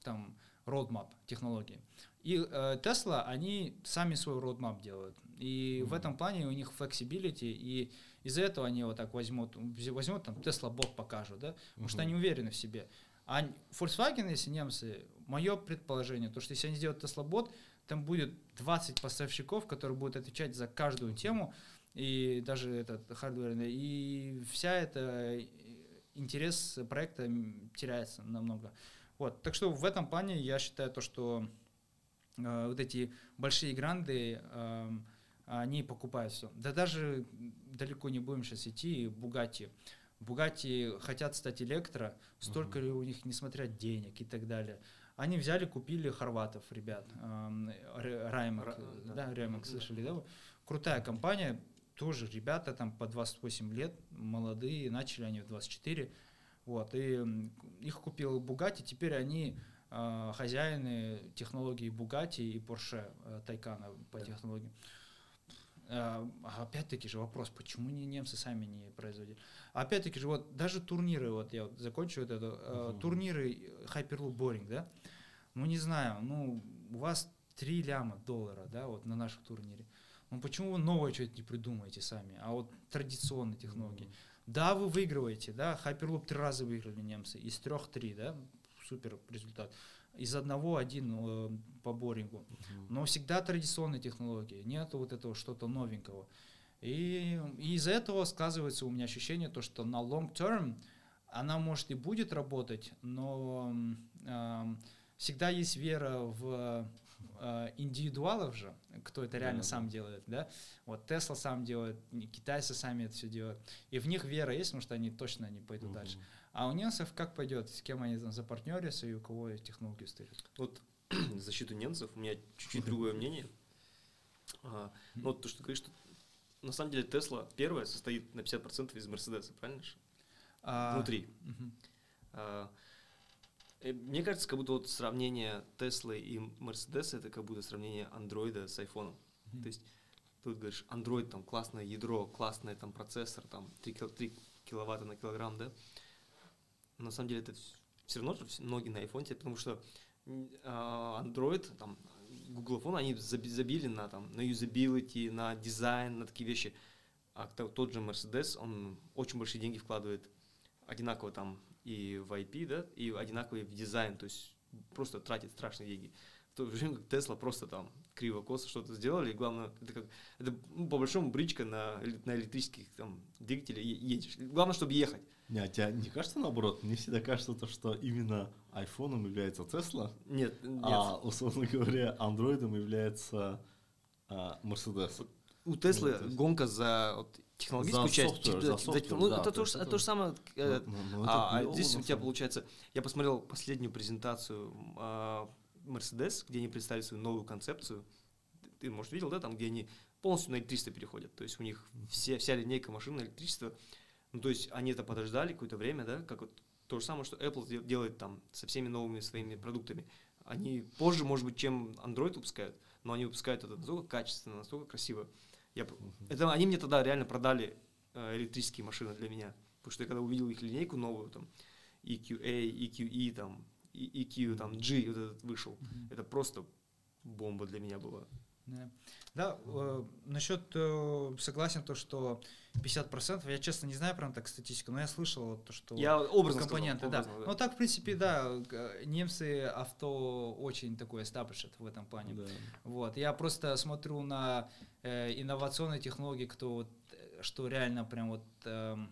там roadmap технологии. И э, Tesla, они сами свой roadmap делают. И mm-hmm. в этом плане у них flexibility, и из-за этого они вот так возьмут, возьмут там Tesla бот покажут, да, потому mm-hmm. что они уверены в себе. А Volkswagen, если немцы, мое предположение, то что если они сделают Tesla бот, там будет 20 поставщиков, которые будут отвечать за каждую тему, и даже этот hardware, и вся эта э, интерес проекта теряется намного. Вот, так что в этом плане я считаю то, что э, вот эти большие гранды, э, они покупают все. Да даже далеко не будем сейчас идти, Bugatti. Bugatti хотят стать электро, столько uh-huh. ли у них, несмотря денег и так далее. Они взяли, купили хорватов, ребят, э, Раймак, Р- да, да, Раймак, слышали, да? Крутая компания, тоже ребята там по 28 лет, молодые, начали они в 24, вот, и их купил Бугати, теперь они э, хозяины технологий Бугати и Porsche э, Тайкана по да. технологиям. Э, опять-таки же вопрос, почему не немцы сами не производили? Опять-таки же вот даже турниры, вот я вот закончу вот это, uh-huh. турниры Hyperloop Boring, да? Ну не знаю, ну у вас 3 ляма доллара, да, вот на нашем турнире. Ну почему вы новое что-то не придумаете сами, а вот традиционные технологии? Uh-huh. Да, вы выигрываете, да, Hyperloop три раза выиграли немцы, из трех три, да, супер результат. Из одного один э, по борингу. Но всегда традиционные технологии, нет вот этого что-то новенького. И, и из-за этого сказывается у меня ощущение, то, что на long term она может и будет работать, но э, всегда есть вера в э, индивидуалов же, кто это реально Да, сам да. делает, да, вот Тесла сам делает, китайцы сами это все делают, и в них вера есть, потому что они точно не пойдут Мгм. дальше. А у немцев как пойдет, с кем они там запартнерятся и у кого технологии стоят? Вот в защиту немцев у меня чуть-чуть другое мнение. А, ну, вот то, что ты говоришь, что на самом деле Тесла первая состоит на 50% из Мерседеса, правильно же? А, Внутри. мгм. А, э, Мне кажется, как будто вот сравнение Теслы и Мерседеса это как будто сравнение андроида с айфоном. Мгм. То есть тут говоришь, андроид там классное ядро, классный там процессор, там 3, киловатта на килограмм, да? На самом деле это все равно многие на iPhone, потому что а, Android, там, Google Phone, они заби- забили на, там, на юзабилити, на дизайн, на такие вещи. А то- тот же Mercedes, он очень большие деньги вкладывает одинаково там и в IP, да, и одинаково и в дизайн, то есть просто тратит страшные деньги. В то время как Тесла просто там криво-косо что-то сделали, и главное, это как, это ну, по большому бричка на, на электрических там двигателях едешь. Главное, чтобы ехать. Не, а тебе не кажется наоборот? Мне всегда кажется, то, что именно айфоном является Тесла, Нет, нет. а, условно говоря, андроидом является а, Мерседес. У Теслы Ну, гонка за вот, технологическую За часть. Тех- за за- софтвер, ну, да, это то же- то же самое. э, Ну, ну, а, а здесь у тебя получается, я посмотрел последнюю презентацию а, Mercedes, где они представили свою новую концепцию. Ты, может, видел, да, там, где они полностью на электричество переходят. То есть у них все, вся линейка машин на электричество. Ну, то есть они это подождали какое-то время, да, как вот то же самое, что Apple де- делает там со всеми новыми своими продуктами. Они позже, может быть, чем Android выпускают, но они выпускают это настолько качественно, настолько красиво. Я, это они мне тогда реально продали э, электрические машины для меня. Потому что я когда увидел их линейку новую, там, EQA, EQE, там, EQ, там, G вот этот вышел, это просто бомба для меня была. Да, да э, насчет э, согласен то, что 50%, я честно не знаю прям так статистику, но я слышал вот то, что Я образно компоненты, сказал, да. образно, Ну так, в принципе, да, немцы авто очень такое established в этом плане. Да. Вот, я просто смотрю на э, инновационные технологии, кто вот, э, что реально прям вот эм,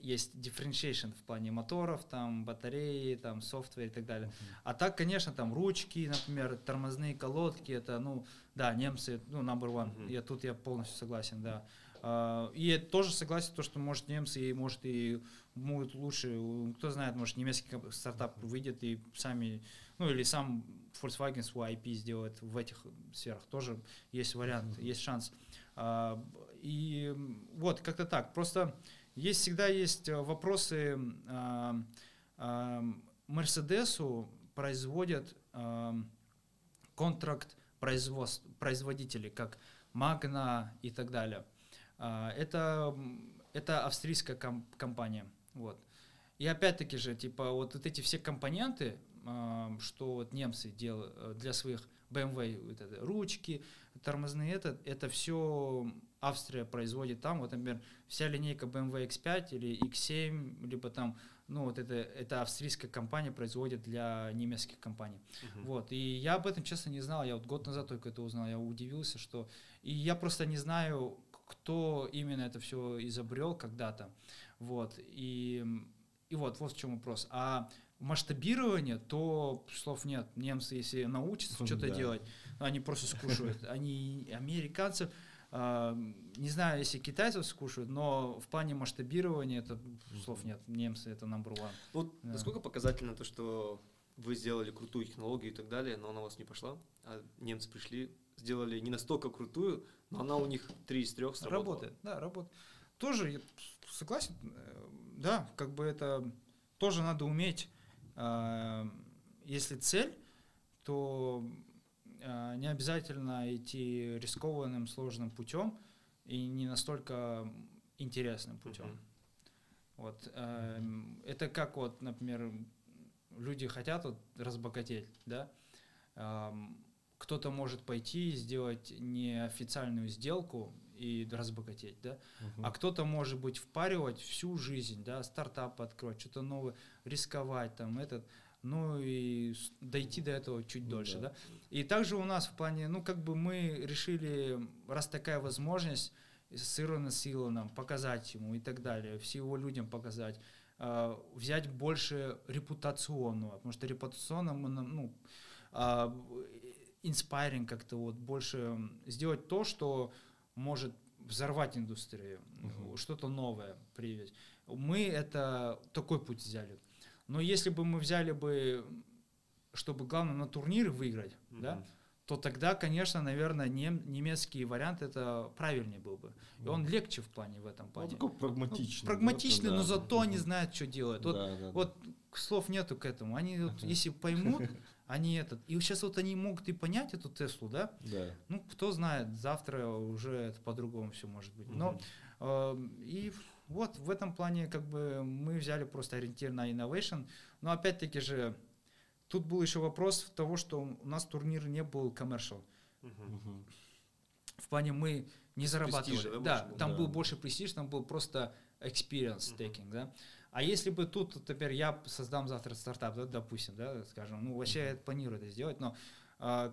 есть differentiation в плане моторов, там батареи, там софтвер и так далее. А так, конечно, там ручки, например, тормозные колодки, это, ну, да, немцы, ну, number one. Мгм. Я тут я полностью согласен, да. А, И я тоже согласен, то, что, может, немцы, и, может, и могут лучше, кто знает, может, немецкий стартап выйдет и сами, ну, или сам Volkswagen свой IP сделает в этих сферах. Тоже есть вариант, есть шанс. Б- И вот, как-то так. Просто есть всегда есть э, вопросы. а, а, Мерседесу производят ам, контракт производителей, как Magna и так далее. А, Это, это австрийская ком- компания. Вот. И опять-таки же, типа, вот, вот эти все компоненты, что вот немцы делают э, для своих BMW, вот это, ручки, тормозные, это, это все Австрия производит там. Вот, например, вся линейка BMW X5 или X7, либо там, ну, вот это, это австрийская компания производит для немецких компаний. Мгм. Вот, и я об этом, честно, не знал. Я вот год назад только это узнал. Я удивился, что... И я просто не знаю, кто именно это все изобрел когда-то. Вот, и, и вот, вот в чем вопрос. А масштабирование, то слов нет. Немцы, если научатся что-то Да. делать, они просто скушают. Они американцев, не знаю, если китайцев скушают, но в плане масштабирования это слов нет. Немцы это number one. Вот Да. насколько показательно то, что вы сделали крутую технологию и так далее, но она у вас не пошла, а немцы пришли, сделали не настолько крутую, но она у них три из трех сработала. Работает, да, работает. Тоже я согласен, э, да, как бы это тоже надо уметь. Если цель, то не обязательно идти рискованным, сложным путем и не настолько интересным путем. Мгм. Вот эм, это как вот, например, люди хотят вот разбогатеть, да? Эм, Кто-то может пойти и сделать неофициальную сделку и разбогатеть, да? А кто-то, может быть, впаривать всю жизнь, да, стартап открывать, что-то новое, рисковать там, этот, ну и дойти до этого чуть Ну дольше, да. да. И также у нас в плане, ну как бы мы решили, раз такая возможность с Ироном Силаном показать ему и так далее, всего людям показать, э, взять больше репутационного, потому что репутационно мы, ну, а, inspiring как-то вот больше сделать то, что может взорвать индустрию, uh-huh. что-то новое привить. Мы это такой путь взяли. Но если бы мы взяли бы, чтобы главное на турниры выиграть, uh-huh. да, то тогда, конечно, наверное, нем, немецкий вариант это правильнее был бы. И он легче в плане в этом плане. Он такой прагматичный. Ну, прагматичный, да, но зато они знают, что делают. Вот, да, да, вот слов нету к этому. Они вот, если поймут, они этот. И сейчас вот они могут и понять эту Теслу, да? Да. Ну, кто знает, завтра уже это по-другому все может быть. Но э, и вот в этом плане как бы мы взяли просто ориентир на innovation. Но опять-таки же Тут был еще вопрос того, что у нас турнир не был commercial. Угу. В плане мы не зарабатывали. Престижа, да, да там да. был больше престиж, там был просто experience taking, uh да. А если бы тут, теперь я создам завтра стартап, да, допустим, да, скажем, ну вообще uh я планирую это сделать, но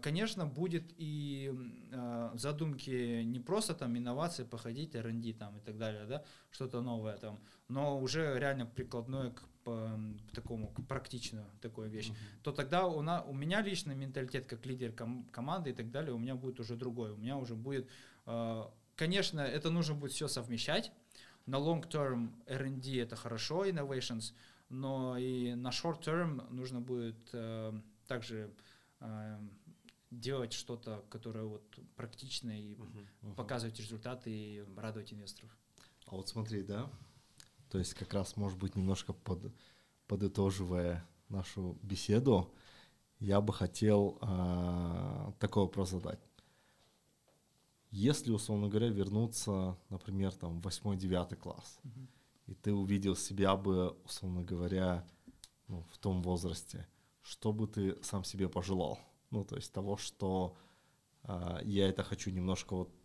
конечно, будет и а, задумки не просто там инновации, походить, R&D там и так далее, да, что-то новое там, но уже реально прикладное к, по, такому, к практичную такую вещь, uh-huh. то тогда у, на, у меня лично менталитет как лидер ком- команды и так далее, у меня будет уже другой, у меня уже будет, а, конечно, это нужно будет все совмещать, на long term R&D это хорошо, innovations, но и на short term нужно будет также делать что-то, которое вот практичное и uh-huh. показывать результаты и радовать инвесторов. А вот смотри, да, то есть как раз, может быть, немножко под, подытоживая нашу беседу, я бы хотел э, такой вопрос задать. Если, условно говоря, вернуться, например, там, в 8-9 класс, uh-huh. и ты увидел себя бы, условно говоря, ну, в том возрасте, что бы ты сам себе пожелал? Ну, то есть того, что э, я это хочу немножко вот,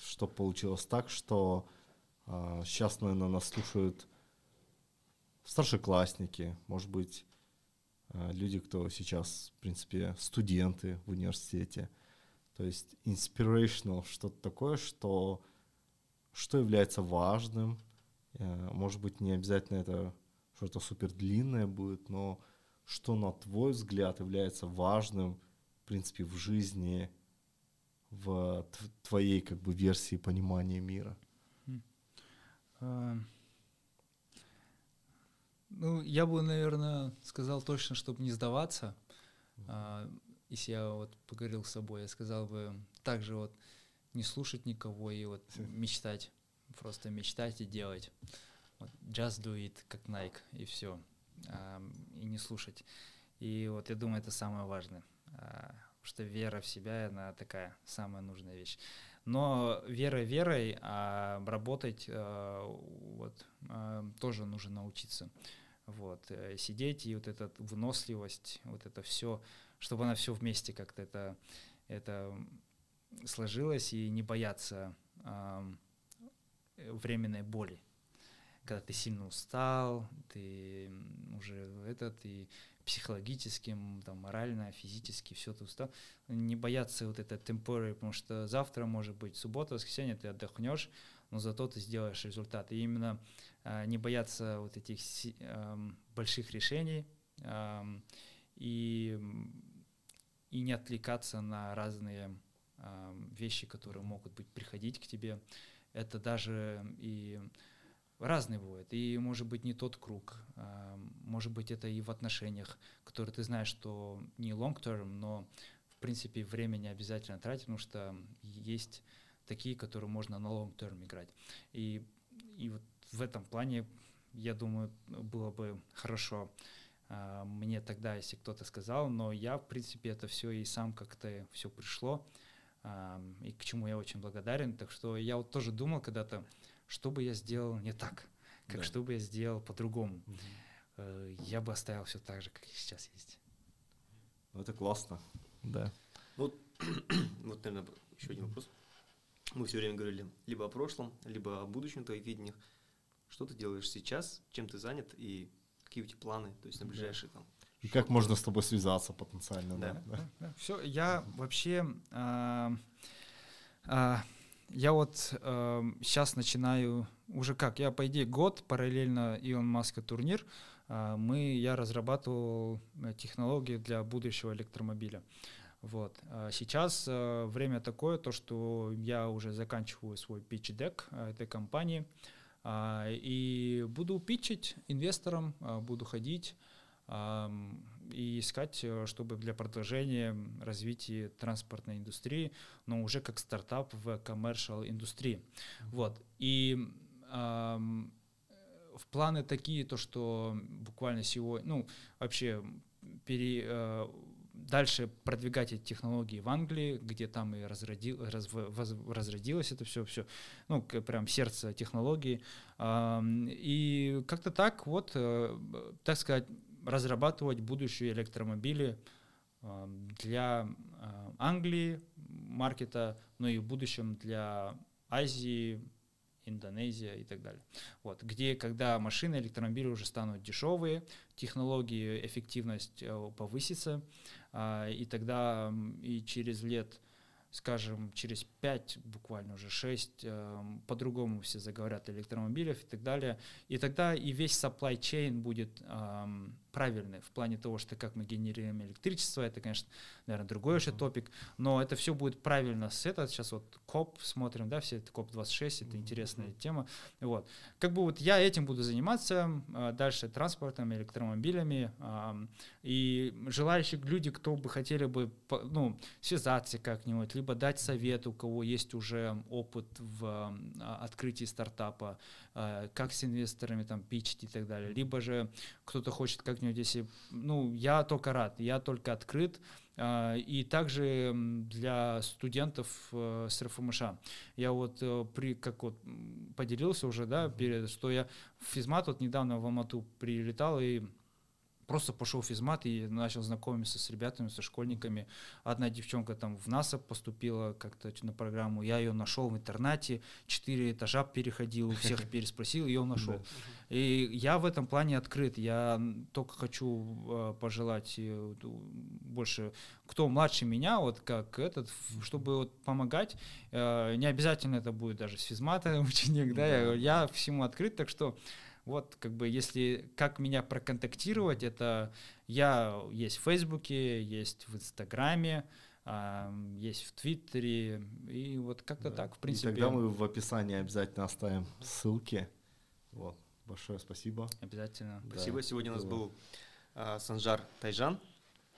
чтобы получилось так, что э, сейчас, наверное, нас слушают старшеклассники, может быть, э, люди, кто сейчас, в принципе, студенты в университете. То есть inspirational, что-то такое, что, что является важным. Э, может быть, не обязательно это что-то супер длинное будет, но что, на твой взгляд, является важным, в принципе, в жизни, в твоей как бы версии понимания мира? А, ну, я бы, наверное, сказал точно, чтобы не сдаваться. А, если я вот поговорил с собой, я сказал бы также вот не слушать никого и вот мечтать, просто мечтать и делать. Вот, just do it, как Nike, и все и не слушать. И вот я думаю, это самое важное, а, что вера в себя, она такая самая нужная вещь. Но вера верой, а работать а, вот, а, тоже нужно научиться. Вот, э, сидеть и вот эта выносливость, вот это все, чтобы она все вместе как-то это, это сложилось и не бояться временной боли когда ты сильно устал, ты уже этот, и психологически, там, морально, физически, все ты устал, не бояться вот это темпоры, потому что завтра, может быть, суббота, воскресенье, ты отдохнешь, но зато ты сделаешь результат. И именно э, не бояться вот этих э, больших решений э, и, и не отвлекаться на разные э, вещи, которые могут быть приходить к тебе. Это даже и разные бывают. И может быть не тот круг. А, может быть это и в отношениях, которые ты знаешь, что не long term, но в принципе время не обязательно тратить, потому что есть такие, которые можно на long term играть. И, и вот в этом плане, я думаю, было бы хорошо а, мне тогда, если кто-то сказал, но я, в принципе, это все и сам как-то все пришло, а, и к чему я очень благодарен. Так что я вот тоже думал когда-то, что бы я сделал не так, как да. что бы я сделал по-другому. Угу. Я бы оставил все так же, как и сейчас есть. Ну, это классно. Да. Вот, вот, наверное, еще один вопрос. Мы все время говорили либо о прошлом, либо о будущем твоих видениях. Что ты делаешь сейчас, чем ты занят и какие у тебя планы, то есть на ближайшие там и как можно с тобой связаться потенциально, да? да? да. Все, я вообще а, а, я вот э, сейчас начинаю, уже как, я по идее год параллельно Илон Маска турнир, э, мы, я разрабатывал э, технологии для будущего электромобиля. Вот. А сейчас э, время такое, то, что я уже заканчиваю свой pitch-дек э, этой компании, а, и буду питчить инвесторам, а, буду ходить и искать, э, чтобы для продолжения развития транспортной индустрии, но уже как стартап в commercial индустрии. Вот. И в планы такие, то что буквально сегодня, ну, вообще пере, э, дальше продвигать эти технологии в Англии, где там и разродил, раз, воз, разродилось это все, все, ну, прям сердце технологии. И как-то так вот, э, так сказать, разрабатывать будущие электромобили для э, Англии, маркета, но и в будущем для Азии, Индонезия и так далее. Вот, где, когда машины, электромобили уже станут дешевые, технологии, эффективность э, повысится, и тогда и через лет скажем, через 5, буквально уже 6, э, по-другому все заговорят о электромобилях и так далее. И тогда и весь supply chain будет правильный в плане того, что как мы генерируем электричество, это, конечно, наверное, другой еще топик, но это все будет правильно с этого. Сейчас вот COP смотрим, да, все это COP-26, это интересная тема. Вот. Как бы вот я этим буду заниматься, э, дальше транспортом, электромобилями, и желающие люди, кто бы хотели бы, ну, связаться как-нибудь, либо дать совет, у кого есть уже опыт в а, открытии стартапа, а, как с инвесторами там пичить и так далее. Либо же кто-то хочет как-нибудь, если, ну, я только рад, я только открыт, а, и также для студентов э, с РФМШ. Я вот э, при, как вот поделился уже, да, перед, что я в физмат вот недавно в Алмату прилетал и просто пошел в физмат и начал знакомиться с ребятами, со школьниками. Одна девчонка там в НАСА поступила как-то на программу, я ее нашел в интернете, четыре этажа переходил, всех переспросил, ее нашел. И я в этом плане открыт, я только хочу э, пожелать э, больше, кто младше меня, вот как этот, чтобы вот помогать, э, не обязательно это будет даже с физмата ученик, да, я всему открыт, так что вот, как бы, если как меня проконтактировать, это я есть в Фейсбуке, есть в Инстаграме, есть в Твиттере, и вот как-то да. так, в принципе. И тогда мы в описании обязательно оставим ссылки. Вот, большое спасибо. Обязательно. Да. Спасибо. Сегодня у нас был а, Санжар Тайжан.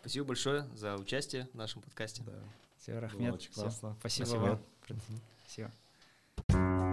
Спасибо большое за участие в нашем подкасте. Да. Все, Рахмет. Было очень классно. Спасибо, Спасибо. вам. Спасибо.